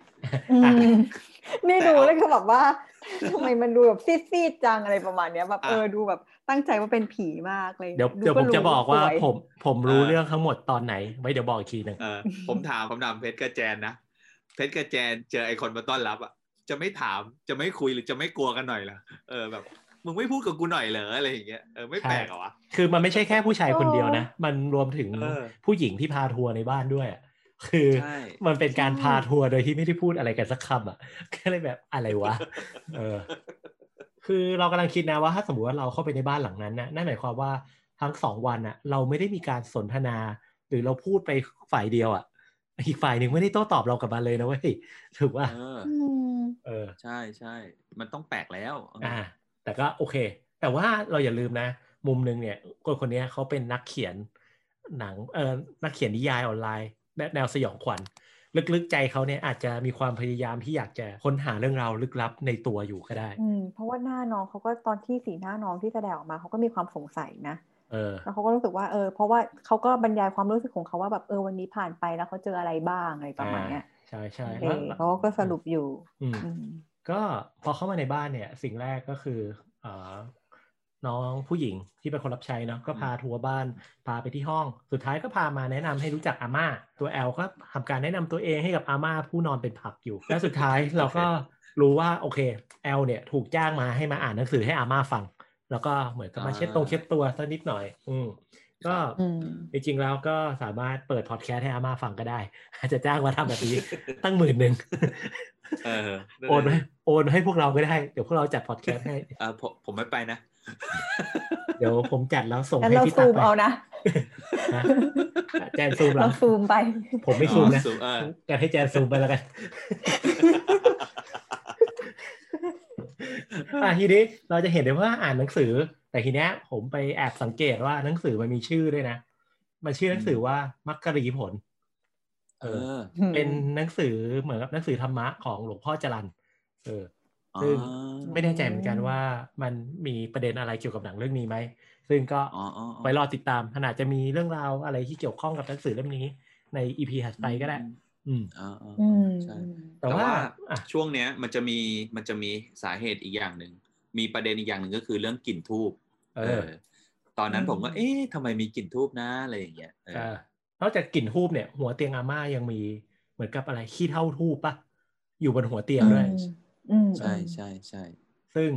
นี่ดูแล้วคือแบบว่าทำไมมันดูแบบซีดๆจังอะไรประมาณเนี้ยแบบอะเออดูแบบตั้งใจว่าเป็นผีมากเลยเดี๋ยวดูเดี๋ยวผมจะบอกว่าสยผมผมรู้อ่าเรื่องทั้งหมดตอนไหน ไว้เดี๋ยวบอกอีกทีหนึ่งเออผมถามผมถามเพชรกับแจนนะเพชรกับแจนเจอไอคนมาต้อนรับอะจะไม่ถามจะไม่คุยหรือจะไม่กลัวกันหน่อยเหรอเออแบบมึงไม่พูดกับกูหน่อยเหรออะไรอย่างเงี้ยเออไม่แปลกเหรอวะคือมันไม่ใช่แค่ผู้ชายคนเดียวนะ มันรวมถึงเออผู้หญิงที่พาทัวร์ในบ้านด้วยอะ คือใช่มันเป็นการใช่พาทัวร์โดยที่ไม่ได้พูดอะไรกันสักคำอะก็เลยแบบอะไรวะเออคือเรากำลังคิดนะว่าถ้าสมมติว่าเราเข้าไปในบ้านหลังนั้นนะนั่นหมายความว่าทั้งสองวันอะ เราไม่ได้มีการสนทนา หรือเราพูดไปฝ่ายเดียวอะอีกฝ่ายหนึ่งไม่ได้โต้ตอบเรากลับมาเลยนะเว้ยถูกว่าเอออืมเออใช่ใช่มันต้องแปลกแล้วอ่า แต่ก็โอเค แต่ว่าเราอย่าลืมนะ มุมหนึ่งเนี่ยคนคนนี้เขาเป็นนักเขียนหนังเออนักเขียนนิยายออนไลน์ และแนวสยองขวัญลึกๆใจเขาเนี่ยอาจจะมีความพยายามที่อยากจะค้นหาเรื่องราวลึกลับในตัวอยู่ก็ได้อืมเพราะว่าหน้าน้องเขาก็ตอนที่สีหน้าน้องที่แสดงออกมาเขาก็มีความสงสัยนะเออแล้วเขาก็รู้สึกว่าเออเพราะว่าเขาก็บรรยายความรู้สึกของเขาว่าแบบเออวันนี้ผ่านไปแล้วเขาเจออะไรบ้างอะไรประมาณเนี้ยใช่ใช่เอแล้วอเขาก็สรุปอยู่อืมอืมก็พอเข้ามาในบ้านเนี่ยสิ่งแรกก็คือเอ่อ น้องผู้หญิงที่เป็นคนรับใช้เนาะก็พาทัวร์บ้านพาไปที่ห้อง สุดท้ายก็พามาแนะนำให้รู้จักอาม่า ตัวแอลก็ทำการแนะนำตัวเองให้กับอาม่าผู้นอนเป็นผักอยู่ แล้วสุดท้ายเราก็รู้ว่าโอเคแอลเนี่ยถูกจ้างมาให้มาอ่านหนังสือให้อาม่าฟัง แล้วก็เหมือนกับมาเช็ดตรงเช็ดตัวสักนิดหน่อย อืมก็อืมจริงๆแล้วก็สามารถเปิดพอดแคสต์ให้อาม่าฟังก็ได้ อาจจะจ้างมาทำแบบนี้ตั้งหมื่นหนึ่งเออโอนให้โอนให้พวกเราก็ได้ เดี๋ยวพวกเราจัดพอดแคสต์ให้เออผมผมไม่ไปนะ เดี๋ยวผมจัดแล้วส่งงั้นให้เราพี่ตัซูกมไปเอานะฮะแจนซูมเหรเราอซูมไป ผมไม่ซูมนะอ๋อซูมเออกันให้แจนซูมไปแล้วกันอะทีนี้เราจะเห็นได้ว่าอ่านหนังสือ แต่ทีเนี้ยผมไปแอบสังเกตว่าหนังสือมันมีชื่อด้วยนะ มันชื่อหนังสือว่ามักกะรีผล เออ เป็นหนังสือเหมือนกับหนังสือธรรมะของหลวงพ่อจรันเออ ซึ่งอ๋อไม่แน่ใจเหมือนกันว่ามันมีประเด็นอะไรเกี่ยวกับหนังเรื่องนี้ไหม ซึ่งก็อ๋ออ๋ออ๋อไว้รอติดตามขนาดจะมีเรื่องราวอะไรที่เกี่ยวข้องกับหนังสือเล่มนี้ ในอีพีถัดไปก็ได้ อืมอ๋ออ๋ออือ๋อมใช่แต่แต่ว่าว่าอะช่วงเนี้ยมันจะมีมันจะมีสาเหตุอีกอย่างหนึ่ง มีประเด็นอีกอย่างหนึ่งก็คือเรื่องกลิ่นทูบเออ ตอนนั้นอืมผมก็เอ๊ะทำไมมีกลิ่นทูบนะอะไรอย่างเงี้ยเอออ่านอกจากกลิ่นทูบเนี่ย หัวเตียงอาม่ายังมีเหมือนกับอะไรขี้เท่าทูบปะอยู่บนหัวเตียงด้วยอืม ใช่ใช่ใช่ซึ่ง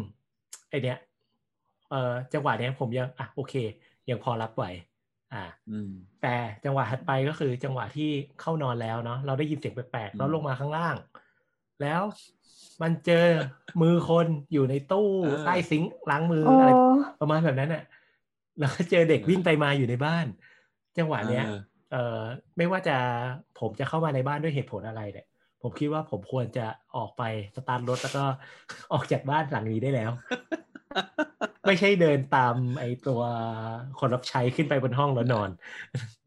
ไอเนี้ยเอ่อจังหวะเนี้ยผมยังอะโอเค ยังพอรับไหวอ่าอืมแต่จังหวะถัดไปก็คือจังหวะที่เข้านอนแล้วเนาะเราได้ยินเสียงแปลกอืมๆแล้วลงมาข้างล่าง แล้วมันเจอมือคนอยู่ในตู้ใต้ซิงค์ล้างมือโอ้อะไรประมาณแบบนั้นน่ะแล้วก็เจอเด็กวิ่งไปมาอยู่ในบ้าน จังหวะเนี้ยเออเอ่อไม่ว่าจะผมจะเข้ามาในบ้านด้วยเหตุผลอะไรเนี่ย ผมคิดว่าผมควรจะออกไปสตาร์ทรถแล้วก็ออกจากบ้านหลังนี้ได้แล้ว ไม่ใช่เดินตามไอตัวคนรับใช้ขึ้นไปบนห้องแล้วนอน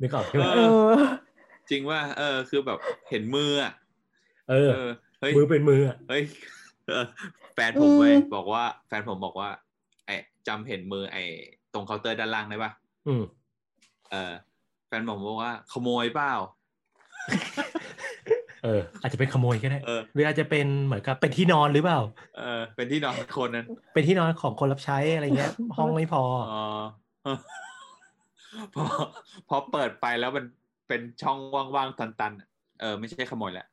นึกออกใช่ไหมเออจริงว่า เออ คือแบบเห็นมืออะเออเออเฮ้ยมือเป็นมืออะเฮ้ยเออแฟนผมเว้ยอืมบอกว่า แฟนผมบอกว่า ไอ้จำเห็นมือ ไอ้ตรงเคาน์เตอร์ด้านล่างได้ปะอืมเออแฟนผมบอกว่า ขโมยเปล่าเอออ อาจจะเป็นขโมยก็ได้เออหรืออาจจะเป็นเหมือนกับเป็นที่นอนหรือเปล่า เออ เป็นที่นอนคนนั้น เป็นที่นอนของคนรับใช้อะไรเงี้ย ห้องไม่พออ๋อพอพอเปิดไปแล้วมันเป็นช่องว่างๆตันๆอะเออ ไม่ใช่ขโมยแหละ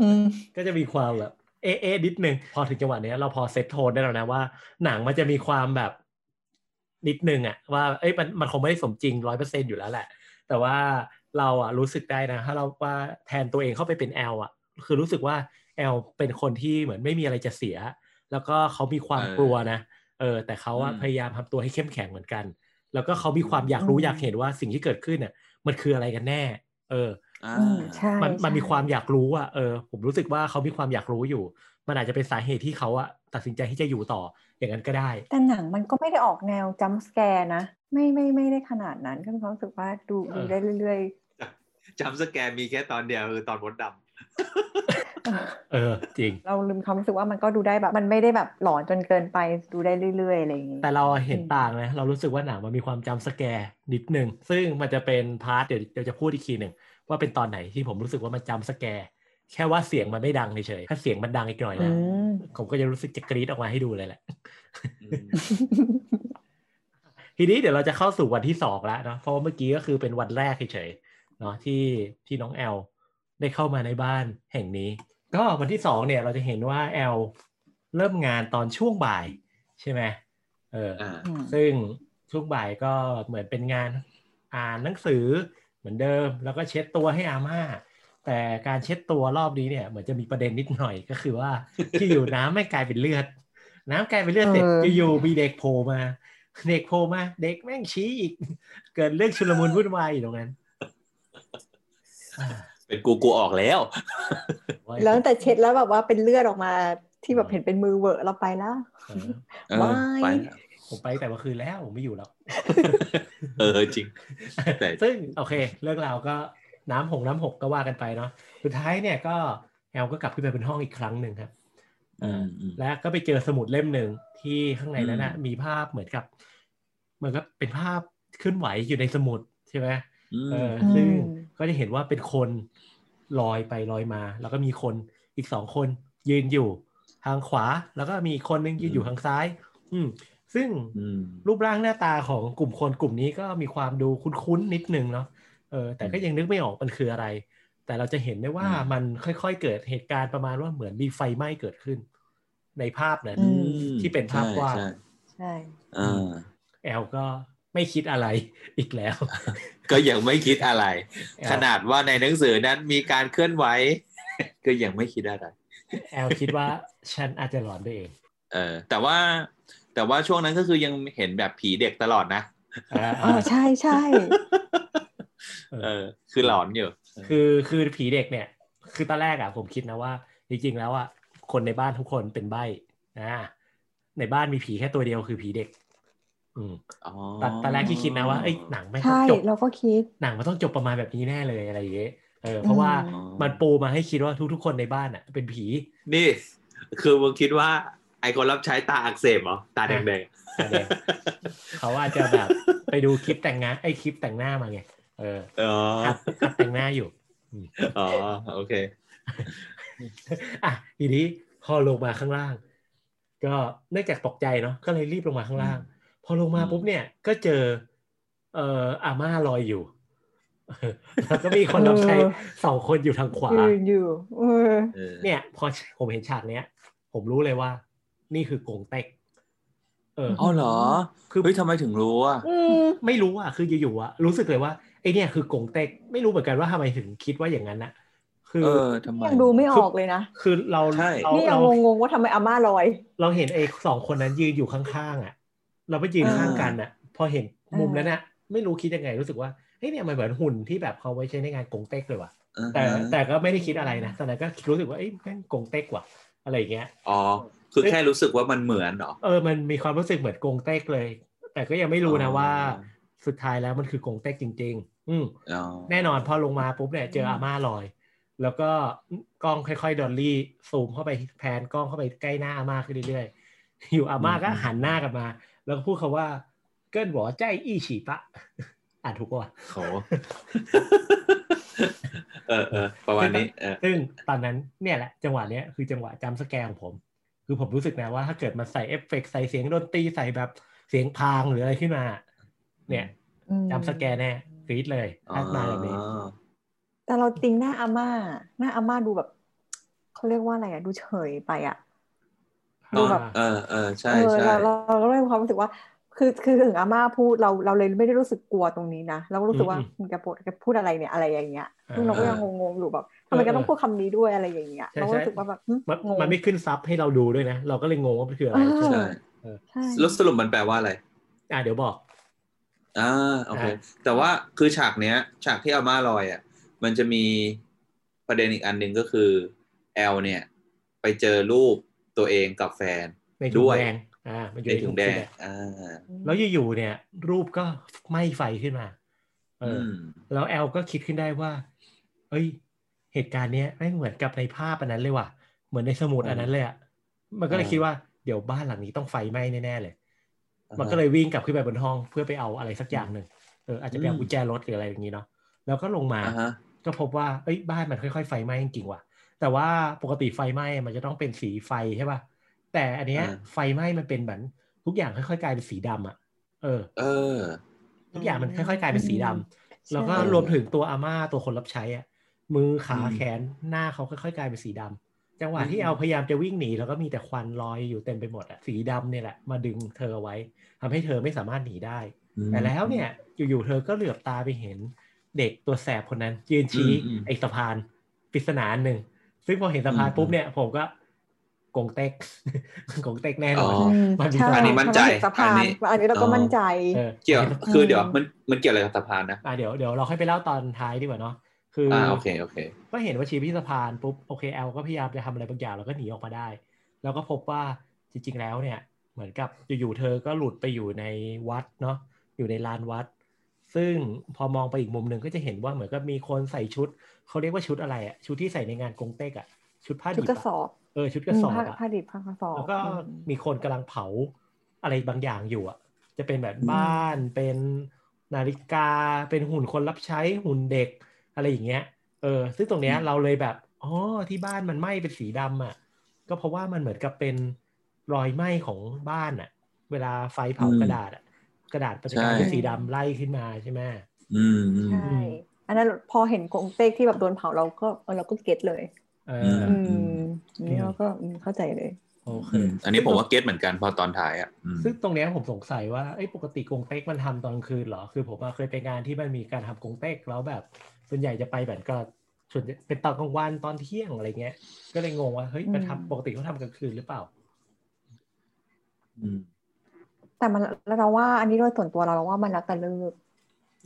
อืมก็จะมีความแบบเอะเอะนิดนึงพอถึงจังหวะเนี้ยเราพอเซตโทนได้แล้วนะว่า หนังมันจะมีความแบบนิดนึงอะว่าเอ้ยมันมันคงไม่ได้สมจริงร้อยเปอร์เซ็นอยู่แล้วแหละ แต่ว่า เราอะรู้สึกได้นะถ้าเราว่าแทนตัวเองเข้าไปเป็นแอลอะคือรู้สึกว่าแอลเป็นคนที่เหมือนไม่มีอะไรจะเสีย แล้วก็เขามีความเออกลัวนะเออแต่เขาอะอืมพยายามทำตัวให้เข้มแข็งเหมือนกัน แล้วก็เขามีความอยากรู้อืมอยากเห็นว่าสิ่งที่เกิดขึ้นเนี่ยมันคืออะไรกันแน่ เอออ่าอืมใช่มันมันมีใช่ความอยากรู้อะเออ ผมรู้สึกว่าเขามีความอยากรู้อยู่ มันอาจจะเป็นสาเหตุที่เขาอะตัดสินใจที่จะอยู่ต่ออย่างนั้นก็ได้ แต่หนังมันก็ไม่ได้ออกแนว jump scare นะ ไม่ไม่ไม่ได้ขนาดนั้นก็มีความรู้สึกว่าดูเออดูได้เรื่อย jump scare มีแค่ตอนเดียวคือตอนมดดๆเออ จริง เราลืมความรู้สึกว่ามันก็ดูได้แบบ มันไม่ได้แบบหลอนจนเกินไปดูได้เรื่อยๆอะไรอย่างงี้แต่เราเห็นอืมต่างนะเรารู้สึกว่าหนังมันมีความ jump scare นิดนึงซึ่งมันจะเป็น part เดี๋ยวเดี๋ยวจะพูดอีกทีหนึ่งว่าเป็นตอนไหนที่ผมรู้สึกว่ามัน jump scare แค่ว่าเสียงมันไม่ดังเฉยๆถ้าเสียงมันดังอีกหน่อยอืมนะผมก็จะรู้สึกจะกรี๊ดออกมาให้ดูเลยแหละำอืมทีนี้เดี๋ยวเราจะเข้าสู่วันที่สองแล้วเนาะเพราะว่าเมื่อกี้ก็คือเป็นวันแรกเฉยๆ เนาะที่ที่น้องแอลได้เข้ามาในบ้านแห่งนี้ ก็วันที่สองเนี่ยเราจะเห็นว่าแอลเริ่มงานตอนช่วงบ่ายใช่ไหมเออออ่าอืมซึ่งช่วงบ่ายก็เหมือนเป็นงานอ่านหนังสือเหมือนเดิม แล้วก็เช็ดตัวให้อาม่าแต่การเช็ดตัวรอบนี้เนี่ยเหมือนจะมีประเด็นนิดหน่อยก็คือว่าที่อยู่น้ำไม่กลายเป็นเลือด น้ำกลายเป็นเลือดเสร็จเอออยู่ๆมีเด็กโผล่มาเด็กโผล่มาเด็กแม่งชี้อีก เกิดเรื่องชุลมุนวุ่นวายอยู่ตรงนั้นอ่า เป็นกูกูออกแล้ว แล้วตั้งแต่เช็ดแล้วแบบว่าเป็นเลือดออกมาที่แบบเห็นเป็นมือเวอะเราไปแล้วเออเออไม่ไปผมไปแต่เมื่อคืนแล้วผมไม่อยู่แล้ว เออจริงแต่ซึ่งโอเค เรื่องราวก็น้ำหงน้ำหกก็ว่ากันไปเนาะสุดท้ายเนี่ยก็แอลก็กลับขึ้นไปบนห้องอีกครั้งหนึ่งครับอืมอืมและก็ไปเจอสมุดเล่มหนึ่งที่ข้างในนั้นนะอืมมีภาพเหมือนกับ เหมือนกับเป็นภาพเคลื่อนไหวอยู่ในสมุดใช่ไหมอืมเอออืม ซึ่งก็จะเห็นว่าเป็นคนลอยไปลอยมา แล้วก็มีคนอีกสองคนยืนอยู่ทางขวา แล้วก็มีอีกคนนึงยืนอยู่ทางซ้าย อืม ซึ่งอืมรูปร่างหน้าตาของกลุ่มคนกลุ่มนี้ก็มีความดูคุ้นๆนิดนึงเนาะเออ แต่ก็ยังนึกไม่ออกมันคืออะไร แต่เราจะเห็นได้ว่าอืมมันค่อยๆเกิดเหตุการณ์ประมาณว่าเหมือนมีไฟไหม้เกิดขึ้น ในภาพนั้นอืมที่เป็นภาพกว้างใช่ใช่ใช่อ่าแอลก็ ไม่คิดอะไรอีกแล้ว ก็ยังไม่คิดอะไรแอลขนาดว่าในหนังสือนั้นมีการเคลื่อนไหวก็ยังไม่คิดอะไร แอลคิดว่าฉันอาจจะหลอนไปเอง เออ แต่ว่าแต่ว่าช่วงนั้นก็คือยังเห็นแบบผีเด็กตลอดนะอ่าอ๋อใช่ใช่เออ คือหลอนอยู่คือคือผีเด็กเนี่ย คือตอนแรกอะผมคิดนะว่า จริงๆแล้วอะคนในบ้านทุกคนเป็นใบ้นะในบ้านมีผีแค่ตัวเดียวคือผีเด็กอืมอ๋อ ตอนตอนแรกที่คิดนะว่าเอ้ยหนังไม่ต้อใช่งจบเราก็คิดหนังมันต้องจบประมาณแบบนี้แน่เลยอะไรอย่างเงี้ยเออเพราะว่าอ๋อมันปูมาให้คิดว่าทุกๆคนในบ้านอะ เป็นผี นี่ คือมึงคิดว่า ไอคนรับใช้ตาอักเสบเหรอตาแดงตาแดงเขาอาจจะแบบไปดูคลิปแต่งงานไอ้คลิปแต่งหน้ามาไงเออๆอ๋อหัดหัดแต่งหน้าอยู่อ๋อโอเคอะทีนี้พอลงมาข้างล่าง ก็เนื่องจากตกใจเนาะก็เลยรีบลงมาข้างล่าง พอลงมาอืมปุ๊บเนี่ยก็เจอ เอ่ออาม่าลอยอยู่แล้วก็มีคนรับใช้เออสองคนอยู่ทางขวายืนอยู่เออเออเนี่ย พอผมเห็นฉากเนี้ย ผมรู้เลยว่า นี่คือกงเต็ก เอออ๋อเหรอ คือเฮ้ยทำไมถึงรู้อะอืมไม่รู้อะ คืออยู่ๆอะ รู้สึกเลยว่าไอเนี่ยคือกงเต็ก ไม่รู้เหมือนกันว่าทำไมถึงคิดว่าอย่างนั้นนะคือเออทำไมยังดูไม่ออกเลยนะ คือเราใช่เรานี่ยัเรางงงๆว่าทำไมอาม่าลอย เราเห็นไอ้สองคนนั้นยืนอยู่ข้างๆอะ เราไปยืนอ่าข้างกันอะ พอเห็นมุมอ่านั้นอะ ไม่รู้คิดยังไงรู้สึกว่าเฮ้ยเนี่ยมันเหมือนหุ่นที่แบบเขาไว้ใช้ในงานกงเต็กเลยว่ะอือฮะแต่แต่ก็ไม่ได้คิดอะไรนะตอนนั้นก็รู้สึกว่าเอ้ยแม่งกงเต็กว่ะอะไรอย่างเงี้ยอ๋อคือแค่รู้สึกว่ามันเหมือนเหรอเออมันมีความรู้สึกเหมือนกงเต็กเลย แต่ก็ยังไม่รู้นะอ๋อว่า สุดท้ายแล้วมันคือกงเต็กจริง ๆ อืมอ๋อแน่นอนพอลงมาปุ๊บเนี่ยเจออาม่าลอย แล้วก็กล้องค่อยๆดอลลี่ซูมเข้าไปแพนกล้องเข้าไปใกล้หน้าอาม่าขึ้นเรื่อยๆอยู่อาม่าก็หันหน้ากลับมา แล้วก็พูดคาว่าเกิ้นบอกใจอี้ฉีปะ อ่านถูกป่ะโหเออเออประมาณนี้เออซึ่งตอนนั้นเนี่ยแหละจังหวะเนี้ยคือจังหวะจำสแกร์ของผม คือผมรู้สึกนะว่าถ้าเกิดมาใส่เอฟเฟกต์ใส่เสียงดนตรีใส่แบบเสียงพางหรืออะไรขึ้นมา เนี่ยอืมจำสแกร์แน่กรี๊ดเลยถ้ามาแบบนี้อ๋อแต่เราจริงหน้าอาม่าหน้าอาม่าดูแบบเขาเรียกว่าอะไรอะดูเฉยไปอะ ดูแบบเออเออใช่เออใช่เราเราเราก็เลยมีความรู้สึกว่า คือคือถึงอาม่าพูดเราเราเลยไม่ได้รู้สึกกลัวตรงนี้นะเราก็รู้สึกว่าอืมมึงแกพูดแกพูดอะไรเนี่ยอะไรอย่างเงี้ยอ่าซึ่งเราก็ยังงงๆอยู่แบบทำไมแกต้องพูดคำนี้ด้วยอะไรอย่างเงี้ยใช่เราก็รู้สึกว่าแบบหึมันงงมันไม่ขึ้นซับให้เราดูด้วยนะ เราก็เลยงงว่ามันคืออะไรเออใช่ไหมใช่ใช่แล้วสรุปมันแปลว่าอะไร อะเดี๋ยวบอกอ่าโอเคอ่าแต่ว่าคือฉากเนี้ย ฉากที่อาม่าลอยอะมันจะมีประเด็นอีกอันหนึ่งก็คือแอลเนี่ย ไปเจอรูป ตัวเองกับแฟนในถุงด้วยแดงอ่ามันอยู่ในในถุถุงงแดแดงงอ่าแล้วอยู่ๆเนี่ย รูปก็ไหม้ไฟขึ้นมา เออืออมแล้วแอลก็คิดขึ้นได้ว่า เอ้ย เหตุการณ์เนี้ยไม่งเหมือนกับในภาพอันนั้นเลยว่ะ เหมือนในสมุดอันนั้นเลยอะ มันก็เลยอ่าคิดว่าเดี๋ยวบ้านหลังนี้ต้องไฟไหม้แน่ๆเลยอ่าฮะมันก็เลยวิ่งกลับขึ้นไปบนห้องเพื่อไปเอาอะไรสักอย่างหนึ่ง เอออาจจะไปเอาอืมกุญแจรถหรืออะไรอย่างนี้เนาะ แล้วก็ลงมาอ่าฮะก็พบว่า เอ้ย บ้านมันค่อยๆไฟไหม้จริงๆว่ะ แต่ว่าปกติไฟไหม้มันจะต้องเป็นสีไฟใช่ป่ะแต่อันเนี้ยอ่าไฟไหม้มันเป็นเหมือนทุกอย่างค่อยๆกลายเป็นสีดำอะ เออ เออ ทุกอย่างมันค่อยๆกลายเป็นสีดำแล้วก็ใช่รวมถึงตัวอาม่าตัวคนรับใช้อะมือขาอืมแขนหน้าเขาค่อยๆกลายเป็นสีดำจังหวะที่อืมแอลพยายามจะวิ่งหนีแล้วก็มีแต่ควันลอยอยู่เต็มไปหมดอะสีดำเนี่ยแหละมาดึงเธอเอาไว้ทำให้เธอไม่สามารถหนีได้ แต่แล้วเนี่ยอยู่ๆเธอก็เหลือบตาไปเห็นเด็กตัวแสบคนนั้น ยืนชี้อืมอืมไอ้สะพานปริศนาอันหนึ่ง ซึ่งพอเห็นสะพานอืมปุ๊บเนี่ย ผมก็กงเต็กกงเต็กแน่นอนอ๋ออืมมันมีใช่อันนี้มั่นใจเพราะว่าเห็สะพาอันนนี้อันนี้เราก็อ๋อมั่นใจเออเกี่ยวห็นคือเดี๋ยวมันมันเกี่ยวอะไรกับสะพานนะอะเดี๋ยวเดี๋ยวเราค่อยไปเล่าตอนท้ายดีกว่าเนาะคือออ่าโอเคโอเคก็เห็นว่าชี้ที่สะพานปุ๊บโอเคแอลก็พยายามจะทำอะไรบางอย่างแล้วก็หนีออกมาได้ แล้วก็พบว่าจริง ๆ แล้วเนี่ย เหมือนกับอยู่ๆเธอก็หลุดไปอยู่ในวัดเนาะอยู่ในลานวัด ซึ่งพอมองไปอีกมุมหนึ่งก็จะเห็นว่าเหมือนกับมีคนใส่ชุด เขาเรียกว่าชุดอะไรอะชุดที่ใส่ในงานกงเต็กอะชุดผ้าชุดดิบกระสอะอบเออชุดกระสอบผ้าอะผ้าดิบผ้ากระสอบแล้วก็อืมมีคนกำลังเผาอะไรบางอย่างอยู่อะจะเป็นแบบอืมบ้านเป็นนาฬิกาเป็นหุ่นคนรับใช้หุ่นเด็กอะไรอย่างเงี้ย เออ ซึ่งตรงเนี้ยอืมเราเลยแบบอ๋อที่บ้านมันไหม้เป็นสีดำอะก็เพราะว่ามันเหมือนกับเป็นรอยไหม้ของบ้านอะเวลาไฟเผากระดาษอะกระดาษมันจะกลายเป็นใช่สีดำไล่ขึ้นมาใช่ไหมอืมอืมใช่ อันนั้นพอเห็นกงเต็กที่แบบโดนเผาเราก็เออเราก็เก็ตเลยเออือมอืมนี่เราก็อืมเข้าใจเลยโอเคอืมอันนี้ผมว่าเก็ตเหมือนกันพอตอนท้ายอะอืมซึ่งตรงเนี้ยผมสงสัยว่าเอ้ยปกติกงเต็กมันทำตอนกลางคืนเหรอ คือผมอะเคยไปงานที่มันมีการทำกงเต็กแล้วแบบ ส่วนใหญ่จะไปแบบก็ส่วนใหญ่เป็นตอนกลางวันตอนเที่ยงอะไรเงี้ย ก็เลยงงว่าเฮ้ยมันอืมทำปกติเขาทำกลางคืนหรือเปล่าอืมแต่มันแล้วเราว่าอันนี้โดยส่วนตัวเราเราว่ามันแล้วแต่เลิก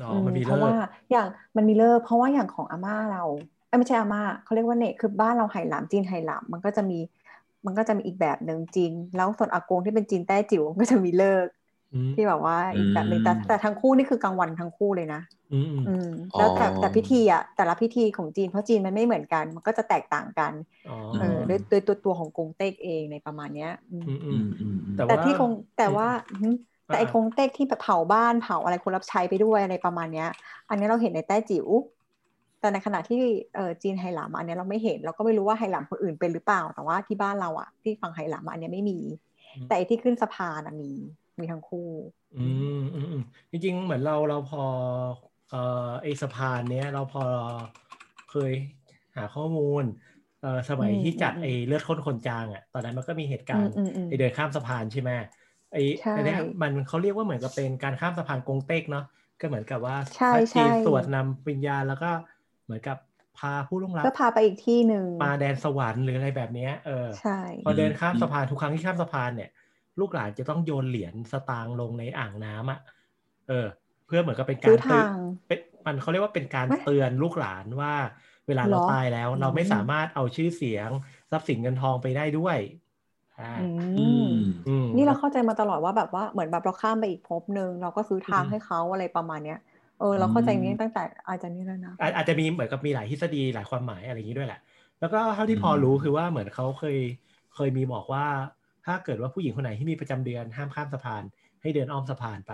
อ๋ออืมมันมีเพเลิราะกว่าอย่างมันมีเลิกเพราะว่าอย่างของอาม่าเราเอ้ยไม่ใช่อาม่าเขาเรียกว่าเนกคือบ้านเราไหหลามจีนไหหลามมันก็จะมีมันก็จะมีอีกแบบหนึ่งจีนแล้วส่วนอากงที่เป็นจีนแต้จิ๋วก็จะมีเลิกอืมที่แบบว่าอีกแบบหนึ่งแต่อืมแต่ทั้งคู่นี่คือกลางวันทั้งคู่เลยนะอืมอืมอืมแล้วแต่อ๋อแต่พิธีอะแต่ละพิธีของจีนเพราะจีนมันไม่เหมือนกัน มันก็จะแตกต่างกันอ๋อเออด้วยด้วยตัวตัวของกงเต็กเองในประมาณเนี้ยอืมอืมอือืมมอืมอืมแต่แต่ว่าที่คงแต่ว่าอืม แต่ไอ้อ่าคงเต็กที่แบบเผาบ้านเผาอะไรคนรับใช้ไปด้วยอะไรประมาณเนี้ย อันนี้เราเห็นในแต้จิ๋วแต่ในขณะที่เออจีนไหหลามอันเนี้ยเราไม่เห็นเราก็ไม่รู้ว่าไหหลามคนอื่นเป็นหรือเปล่า แต่ว่าที่บ้านเราอะที่ฝั่งไหหลามอันเนี้ยไม่มี แต่ไอ้ที่ขึ้นสะพานอะมีมีทั้งคู่อืมอืมอืมจริงๆเหมือนเราเราพอเอ่อไอสะพานเนี้ยเราพอเคยหาข้อมูลเอ่อสมัยอืมที่จัดอืมไอเลือดข้นคนจางอะตอนนั้นมันก็มีเหตุการณ์อืมอืมอืมไอเดินข้ามสะพานใช่ไหม ไอใช่อันเนี้ยมันเขาเรียกว่าเหมือนกับเป็นการข้ามสะพานกงเต็กเนาะก็เหมือนกับว่าใช่พระจีนใช่สวดนำวิญญาณแล้วก็เหมือนกับพาผู้ล่วงลับก็พาไปอีกที่หนึ่งมาแดนสวรรค์หรืออะไรแบบเนี้ยเออใช่พอเดินข้ามสะพานทุกครั้งที่ข้ามสะพานเนี่ย ลูกหลานจะต้องโยนเหรียญสตางค์ลงในอ่างน้ำอะเออ เพื่อเหมือนกับเป็นกาซื้รอเตือทานงเป็นมันเขาเรียกว่าเป็นการไม่เตือนลูกหลานว่า เวลาเหรเราอตายแล้ว เราไม่อืมสามารถเอาชื่อเสียง ทรัพย์สินเงินทองไปได้ด้วยอ่าอือืมมอืม นี่เราเข้าใจมาตลอดว่าแบบว่าเหมือนแบบเราข้ามไปอีกภพหนึ่งเราก็ซื้อทางอืมให้เขาอะไรประมาณเนี้ยเออเราเข้าใจอืมนี้ตั้งแต่อาจารย์นี่แล้วนะอาอาจจะมีเหมือนกับมีหลายทฤษฎีหลายความหมายอะไรอย่างนี้ด้วยแหละ แล้วก็เท่าที่อืมพอรู้คือว่าเหมือนเขาเคยเคยมีบอกว่า ถ้าเกิดว่าผู้หญิงคนไหนที่มีประจำเดือนห้ามข้ามสะพาน ให้เดินอ้อมสะพานไป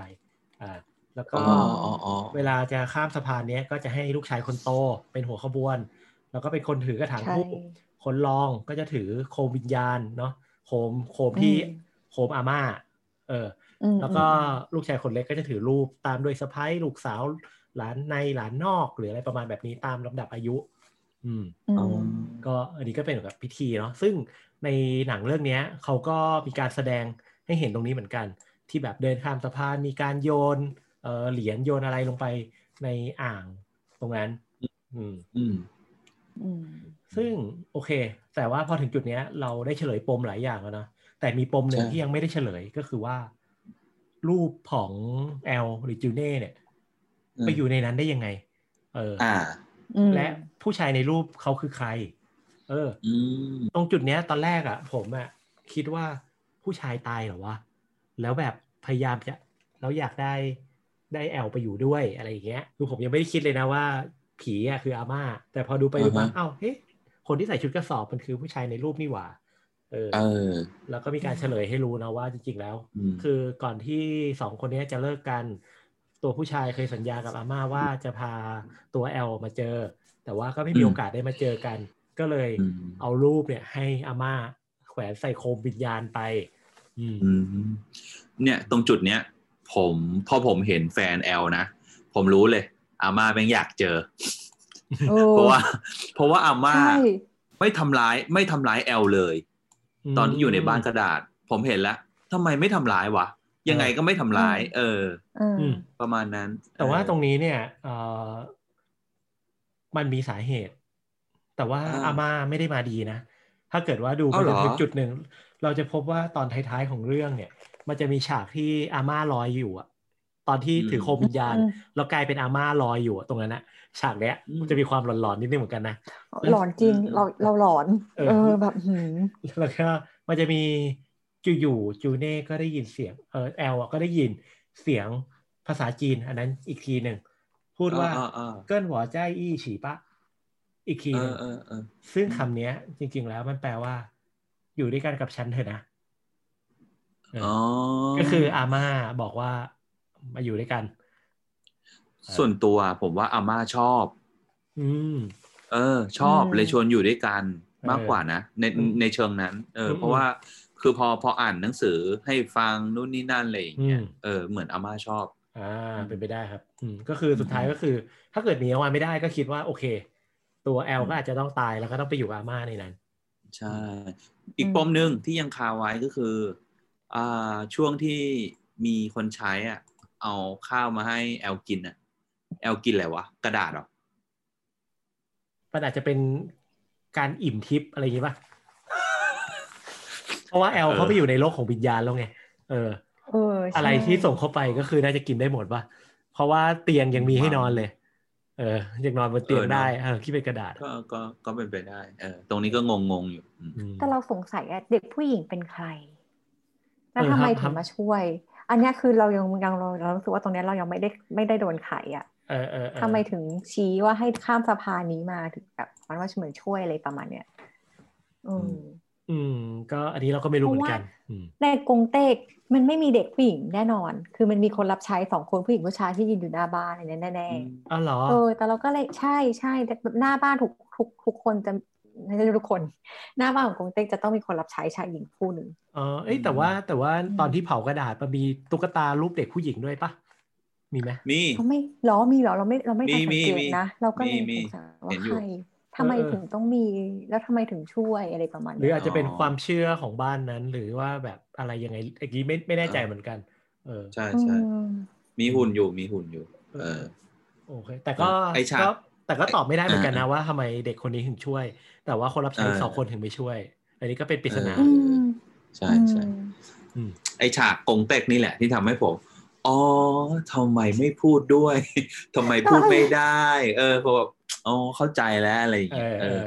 อ่าแล้วก็อ๋ออ๋ออ๋อเวลาจะข้ามสะพานเนี้ยก็จะให้ลูกชายคนโตเป็นหัวขบวน แล้วก็เป็นคนถือกระถางใช่ทูบคนรองก็จะถือโคมวิญญาณเนาะ โคมโคมที่อืมโคมอาม่า เอออืมแล้วก็อืมลูกชายคนเล็กก็จะถือรูปตามด้วยสะพ้ายลูกสาวหลานในหลานนอกหรืออะไรประมาณแบบนี้ตามลำดับอายุ อืมอืมอ๋อก็อันนี้ก็เป็นแบบพิธีเนาะซึ่งในหนังเรื่องเนี้ยเขาก็มีการแสดงให้เห็นตรงนี้เหมือนกัน ที่แบบเดินข้ามสะพานมีการโยนเออเหรียญโยนอะไรลงไปในอ่างตรงนั้น อืมอืมอืม ซึ่งโอเค แต่ว่าพอถึงจุดเนี้ย เราได้เฉลยปมหลายอย่างแล้วนะแต่มีปมหนึ่งใช่ที่ยังไม่ได้เฉลยก็คือว่า รูปของแอลหรือจูเน่เนี่ย ไปอยู่ในนั้นได้ยังไง เออออ่าอืมและผู้ชายในรูปเขาคือใคร เอออืมตรงจุดเนี้ย ตอนแรกอะ ผมอะคิดว่าผู้ชายตายเหรอวะแล้วแบบพยายามจะแล้วอยากได้ได้แอลไปอยู่ด้วยอะไรอย่างเงี้ยคือผมยังไม่ได้คิดเลยนะว่าผีอะคืออาม่า แต่พอดูไปดูมาอ่าฮะเอ้าเฮ้ย คนที่ใส่ชุดกระสอบมันคือผู้ชายในรูปนี่หว่าเออเออแล้วก็มีการเฉลยให้รู้นะว่าจริงๆแล้วอืมคือก่อนที่สองคนเนี้ยจะเลิกกัน ตัวผู้ชายเคยสัญญากับอาม่าว่าจะพาตัวแอลมาเจอ แต่ว่าก็ไม่มีอืมโอกาสได้มาเจอกัน ก็เลยอืมเอารูปเนี่ย ให้อาม่าแขวนใส่โคมวิญญาณไปอืมอืมเนี่ยตรงจุดเนี้ย ผมพอผมเห็นแฟนแอลนะ ผมรู้เลย อาม่าแม่งอยากเจอโอ้ เพราะว่า เพราะว่าอาม่าใช่ไม่ทำร้ายไม่ทำร้ายแอลเลย ตอนที่อยู่ในบ้านกระดาษ ผมเห็นแล้วทำไมไม่ทำร้ายวะยังไงก็ไม่ทำร้าย เออเออออืมประมาณนั้น แต่ว่าเออตรงนี้เนี่ยเออมันมีสาเหตุ แต่ว่าอ่าอาม่าไม่ได้มาดีนะ ถ้าเกิดว่าดูไปเอาเหรจอนถึงจุดหนึ่ง เราจะพบว่าตอนท้ายๆของเรื่องเนี่ย มันจะมีฉากที่อาม่าลอยอยู่อะ ตอนที่ถือโคมวิญญาณอืมแล้วกลายเป็นอาม่าลอยอยู่อะตรงนั้นนะฉากเนี้ยอืมมันจะมีความหลอนๆนิดนึงเหมือนกันนะหลอนจริงอืมเราเราหลอนเออเออแบบหืมแล้วก็มันจะมีจูอยู่จูเน่ก็ได้ยินเสียงเออแอลอะก็ได้ยินเสียงภาษาจีน อันนั้นอีกทีหนึ่งพูดว่าอ่าอ่าเกิ้นหัวใจอี้ฉีปะ อีกทีเอหนึ่องเออเออซึ่งคำเนี้ยจริง ๆ แล้วมันแปลว่า อยู่ด้วยกันกับฉันเถอะนะเออออ๋อก็คืออาม่าบอกว่า มาอยู่ด้วยกัน ส่วนตัวผมว่าอาม่าชอบ อืม เออ ชอบอืมเลยชวนอยู่ด้วยกันเออมากกว่านะในอืมในเชิงนั้น เอออมเพราะว่าคือพอพออ่านหนังสือให้ฟังนู่นนี่นั่นอะไรอย่างเงี้ยอืมเออเหมือนอาม่าชอบ อ่าเป็นไปได้ครับอืมก็คือสุดท้ายก็คือ ถ้าเกิดหนีออกมาไม่ได้ก็คิดว่าโอเค ตัวแอลก็อาจจะต้องตายแล้วก็ต้องไปอยู่กับอาม่าในนั้น ใช่ อีกปมหนึ่งที่ยังคาไว้ก็คือ อ่าช่วงที่มีคนใช้อะ เอาข้าวมาให้แอลกินอะแอลกินอะไรวะ กระดาษเหรอมันอาจจะเป็นการอิ่มทิพย์อะไรอย่างงี้ป่ะเพราะว่าแอลเออเขาไปอยู่ในโลกของวิญญาณแล้วไงเออเออใช่อะไรที่ส่งเข้าไปก็คือน่าจะกินได้หมดป่ะเพราะว่าเตียงยังมีให้นอนเลย เออยังนอนบนเตียงเออเนอะได้เออที่เป็นกระดาษ ก็ก็ก็เป็นไปได้เออตรงนี้ก็งงงๆอยู่อืมอืมแต่เราสงสัยอะเด็กผู้หญิงเป็นใครแล้วเออทำไมครับถึงมาช่วย อันเนี้ยคือเรายังยังเราเรารู้สึกว่าตรงเนี้ยเรายังไม่ได้ไม่ได้โดนไขอะเออเออเออทำไมถึงชี้ว่าให้ข้ามสะพานนี้มาถึงแบบมันว่าเหมือนช่วยอะไรประมาณเนี้ยอืม อืม ก็อันนี้เราก็ไม่รู้เหมือนกันอืมในกรงเต็กมันไม่มีเด็กผู้หญิงแน่นอน คือมันมีคนรับใช้สองคนผู้หญิงผู้ชายที่ยืนอยู่หน้าบ้านอันนี้แน่อ้าวเหรอๆเออแต่เราก็เลยใช่ใช่แต่หน้าบ้านทุกทุกทุกคนจะ ไม่ใช่ทุกคน หน้าบ้านของกรงเต็กจะต้องมีคนรับใช้ชายหญิงคู่หนึ่งเออเอ้ยแต่ว่าแต่ว่าตอนที่เผากระดาษมันมีตุ๊กตารูปเด็กผู้หญิงด้วยปะมีไหมมีเขาไม่หรอมีหรอเราไม่เราไม่ทันสังมีเกตมีนะ เราก็เลยมีสงสัยว่าเห็นอยู่ใครทำไมเออเออถึงต้องมีแล้วทำไมถึงช่วยอะไรประมาณหรือเนี้ยอาจจะเป็นอ๋อความเชื่อของบ้านนั้น หรือว่าแบบอะไรยังไงอันนี้ไม่ไม่แน่ใจเหมือนกัน เออใช่อืใช่มมีหุ่นอยู่มีหุ่นอยู่ เออโอเคแต่ก็ไอ้ฉากก็ แต่ก็ตอบไม่ได้เหมือนกันนะอ่าว่าทำไมเด็กคนนี้ถึงช่วย แต่ว่าคนรับใช้เออสองคนถึงไม่ช่วย อันนี้ก็เป็นปริศนาเออืมใช่ใช่อืมอืมไอฉากกงเต็กนี่แหละที่ทำให้ผมอ๋อทำไมไม่พูดด้วย ทำไมพูดไม่ได้ เออพอแบบอ๋อเข้าใจแล้วอะไรอย่างเอเงี้ยอเอเอออ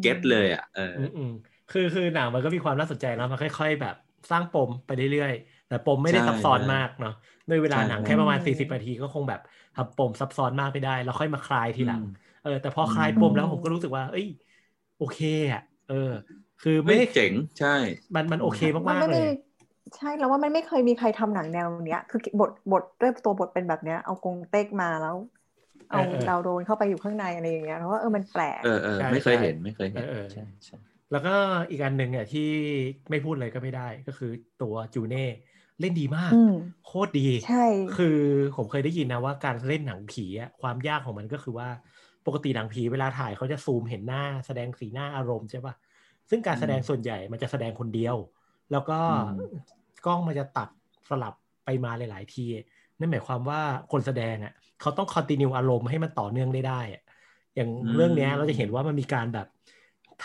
เก็ตเลยอะเอออืมอืมคือคือหนังมันก็มีความน่าสนใจนะมันค่อย ๆ แบบสร้างปมไปเรื่อยๆแต่ปมไม่ได้ใช่ซับซ้อนใช่มากเนาะ ด้วยเวลาใช่หนังใช่แค่ประมาณอืมสี่สิบนาทีก็คงแบบทำปมซับซ้อนมากไม่ได้ แล้วค่อยมาคลายทีหลังอืมเออ แต่พอคลายอืมปมแล้วผมก็รู้สึกว่า เอ้ย โอเคอะ เออ คือไม่ไม่ได้เจ๋ง ใช่ มันมันโอเคมันมากไม่ๆเลได้ยใช่แล้วว่ามันไม่เคยมีใครทำหนังแนวเนี้ย คือบทบทด้วยตัวบทเป็นแบบเนี้ย เอากงเต็กมาแล้ว เอาดาวโรนเข้าไปอยู่ข้างในอะไรอย่างเงี้ยเพราะว่าเออมันแปลกเออเออไม่เคยเห็นไม่เคยเห็นใช่ใช่แล้วก็อีกอันหนึ่งอะที่ไม่พูดเลยก็ไม่ได้ก็คือตัวจูเน่ เล่นดีมาก โคตรดี ใช่ คือผมเคยได้ยินนะว่าการเล่นหนังผีอะความยากของมันก็คือว่าปกติหนังผีเวลาถ่ายเขาจะซูมเห็นหน้า แสดงสีหน้าอารมณ์ใช่ปะซึ่งการแสดงส่วนใหญ่มันจะแสดงคนเดียว แล้วก็กล้องมันจะตัดสลับไปมาหลาย ๆ ที นั่นหมายความว่าคนแสดงอะเขาต้องคอนติเนียอารมณ์ให้มันต่อเนื่องได้ได้อะอย่างเรื่องเนี้ยเราจะเห็นว่ามันมีการแบบ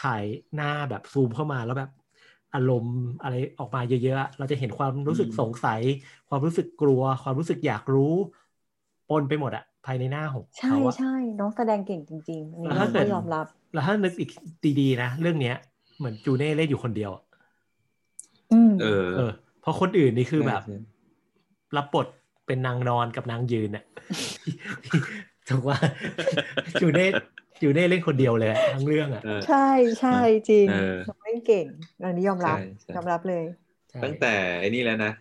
ถ่ายหน้าแบบซูมเข้ามาแล้วแบบ อารมณ์อะไรออกมาเยอะๆ เราจะเห็นความรู้สึกสงสัย ความรู้สึกกลัว ความรู้สึกอยากรู้ ปนไปหมดอะภายในหน้าของใช่เขาอะใช่น้องแสดงเก่งจริงๆอันนี้แล้วถ้าเกิก็ดยอมรับ แล้วถ้านึกอีกดีๆนะ เรื่องเนี้ย เหมือนจูเน่เล่นอยู่คนเดียวอะอืมเออเออ เพราะคนอื่นนี่คือแบบใช่รับบทเป็นนางนอนกับนางยืนอะถูกว่าจูเน่ จูเน่เล่นคนเดียวเลยอะทั้งเรื่องอะเออใช่ใช่จริงเออน้องเล่นเก่งอันนี้ยอมรับใช่ใช่ยอมรับเลยใช่ตั้งแต่ไอ้นี่แล้วนะ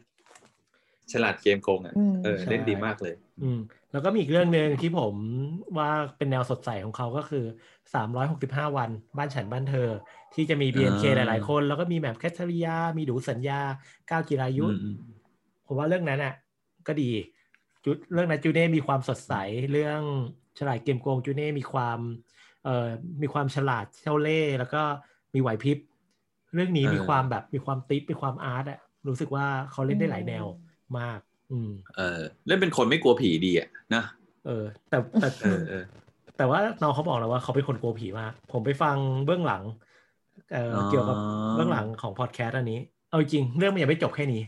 ฉลาดเกมโกงอะอืมเออใช่เล่นดีมากเลย อืมแล้วก็มีอีกเรื่องหนึ่งที่ผมว่าเป็นแนวสดใสของเขาก็คือ 365 วันบ้านฉันบ้านเธอ ที่จะมี BNK หอ่าลาย ๆ คน แล้วก็มีแบบแคทเธอรียา มีดูสัญญาก้าวจิรายุอืมอืมผมว่าเรื่องนั้นอะ ก็ดีจุดเรื่องนั้นจูเน่มีความสดใสเรื่อง ฉลาดเกมโกงจูเน่มีความเอ่อมีความฉลาดเช่าเล่ห์แล้วก็มีไหวพริบ เรื่องนี้มีความแบบมีความติ๊ดมีความอาร์ตอะรู้สึกว่าเขาเล่นได้หลายแนวมาก อืม เออเล่นเป็นคนไม่กลัวผีดีอะนะเออ แต่แต่เออเออแต่ว่าน้องเขาบอกแล้วว่าเขาเป็นคนกลัวผีมากผมไปฟังเบื้องหลังเอ่อออเกี่ยวกับเบื้องหลังของพอดแคสต์อันนี้ เอาจริงเรื่องมันยังไม่จบแค่นี้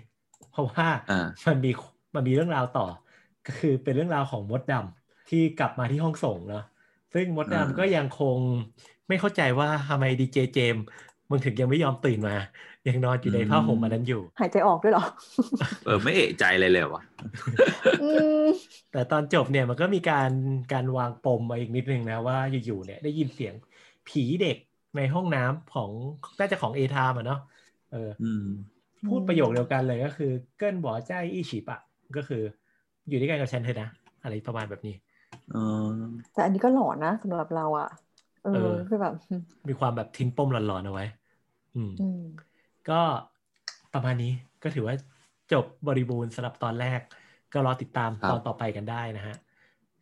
เพราะว่าอ่ามันมีมันมีเรื่องราวต่อ ก็คือเป็นเรื่องราวของมดดำ ที่กลับมาที่ห้องส่งเนาะซึ่งมดดำก็ยังคงไม่เข้าใจว่าทำไมดีเจเจมส์มึงถึงยังไม่ยอมตื่นมา ยังนอนอยู่ในผ้าห่มอันนั้นอยู่ หายใจออกด้วยเหรอ เออ ไม่เอะใจเลยเลยวะอืมแต่ตอนจบเนี่ยมันก็มีการการวางปมมาอีกนิดนึงนะว่าอยู่ๆเนี่ยได้ยินเสียงผีเด็กในห้องน้ำของน่าจะของเอทามอะเนาะเอออืมพูดประโยคเดียวกันเลยก็คือ เกิ้นบอกใจอี้ฉีปะก็คือ อยู่ด้วยกันกับฉันเถอะนะ อะไรประมาณแบบนี้เออ แต่อันนี้ก็หลอนนะสำหรับเราอะเอเอออคือแบบ มีความแบบทิ้งปมหลอนๆเอาไว้อืมอืม ก็ประมาณนี้ก็ถือว่าจบบริบูรณ์สำหรับตอนแรก ก็รอติดตามครับตอนต่อไปกันได้นะฮะ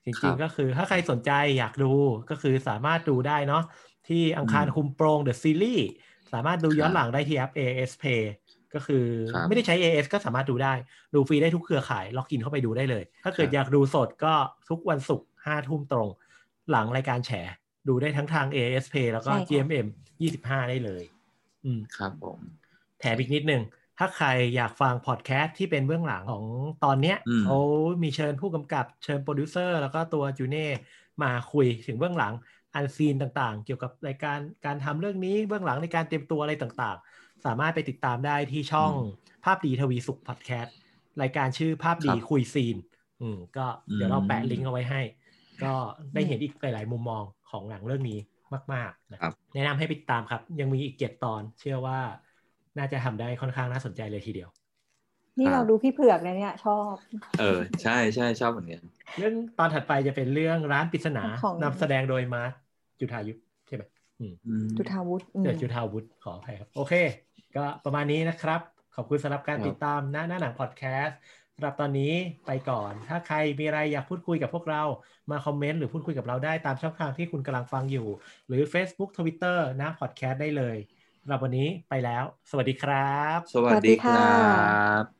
จริงๆครับก็คือถ้าใครสนใจอยากดูก็คือสามารถดูได้เนาะที่อังคารอืมคลุมโปง The Series สามารถดูย้อนหลังได้ที่แอป AIS Play ก็คือครับไม่ได้ใช้ AS ก็สามารถดูได้ ดูฟรีได้ทุกเครือข่าย ล็อกอินเข้าไปดูได้เลย ถ้าเกิดครับอยากดูสดก็ทุกวันศุกร์ ห้าทุ่มตรง หลังรายการแฉดูได้ทั้งทาง AIS Play แล้วก็ใช่ค่ะ GMM 25ได้เลย อืมครับผมแถมอีกนิดนึง ถ้าใครอยากฟังพอดแคสต์ที่เป็นเบื้องหลังของตอนเนี้ยอืมเขามีเชิญผู้กำกับเชิญโปรดิวเซอร์แล้วก็ตัวจูเน่มาคุยถึงเบื้องหลัง unseen ต่างๆ เกี่ยวกับรายการการทำเรื่องนี้เบื้องหลังในการเตรียมตัวอะไรต่างๆ สามารถไปติดตามได้ที่ช่องภาพดีทวีสุขพอดแคสต์รายการชื่อภาพดีครับคุยซีน อืมก็เดี๋ยวเราแปะอืมลิงก์เอาไว้ให้ ก็ได้เห็นอีกหลาย ๆ มุมมองของหนังเรื่องนี้มาก ๆ นะครับ แนะนำให้ไปติดตามครับ ยังมีอีกเจ็ดตอน เชื่อว่าน่าจะทำได้ค่อนข้างน่าสนใจเลยทีเดียว นี่ครับเราดูพี่เผือกนะเนี่ยชอบ เออ ใช่ใช่ชอบเหมือนกันเรื่องตอนถัดไปจะเป็นเรื่องร้านปริศนาของนำแสดงโดยมาร์ทจุธายุทธใช่ไหมอืมอืมจุธาวุฒิอืมเกิดจุธาวุฒิขออภัยครับ โอเค ก็ประมาณนี้นะครับ ขอบคุณสำหรับการครับติดตามหน้าหน้าหนังพอดแคสต์ สำหรับตอนนี้ไปก่อน ถ้าใครมีอะไรอยากพูดคุยกับพวกเรา มาคอมเมนต์หรือพูดคุยกับเราได้ตามช่องทางที่คุณกำลังฟังอยู่ หรือ Facebook Twitter นะพอดแคสต์ได้เลยสำหรับวันนี้ไปแล้ว สวัสดีครับ สวัสดีค่ะรับ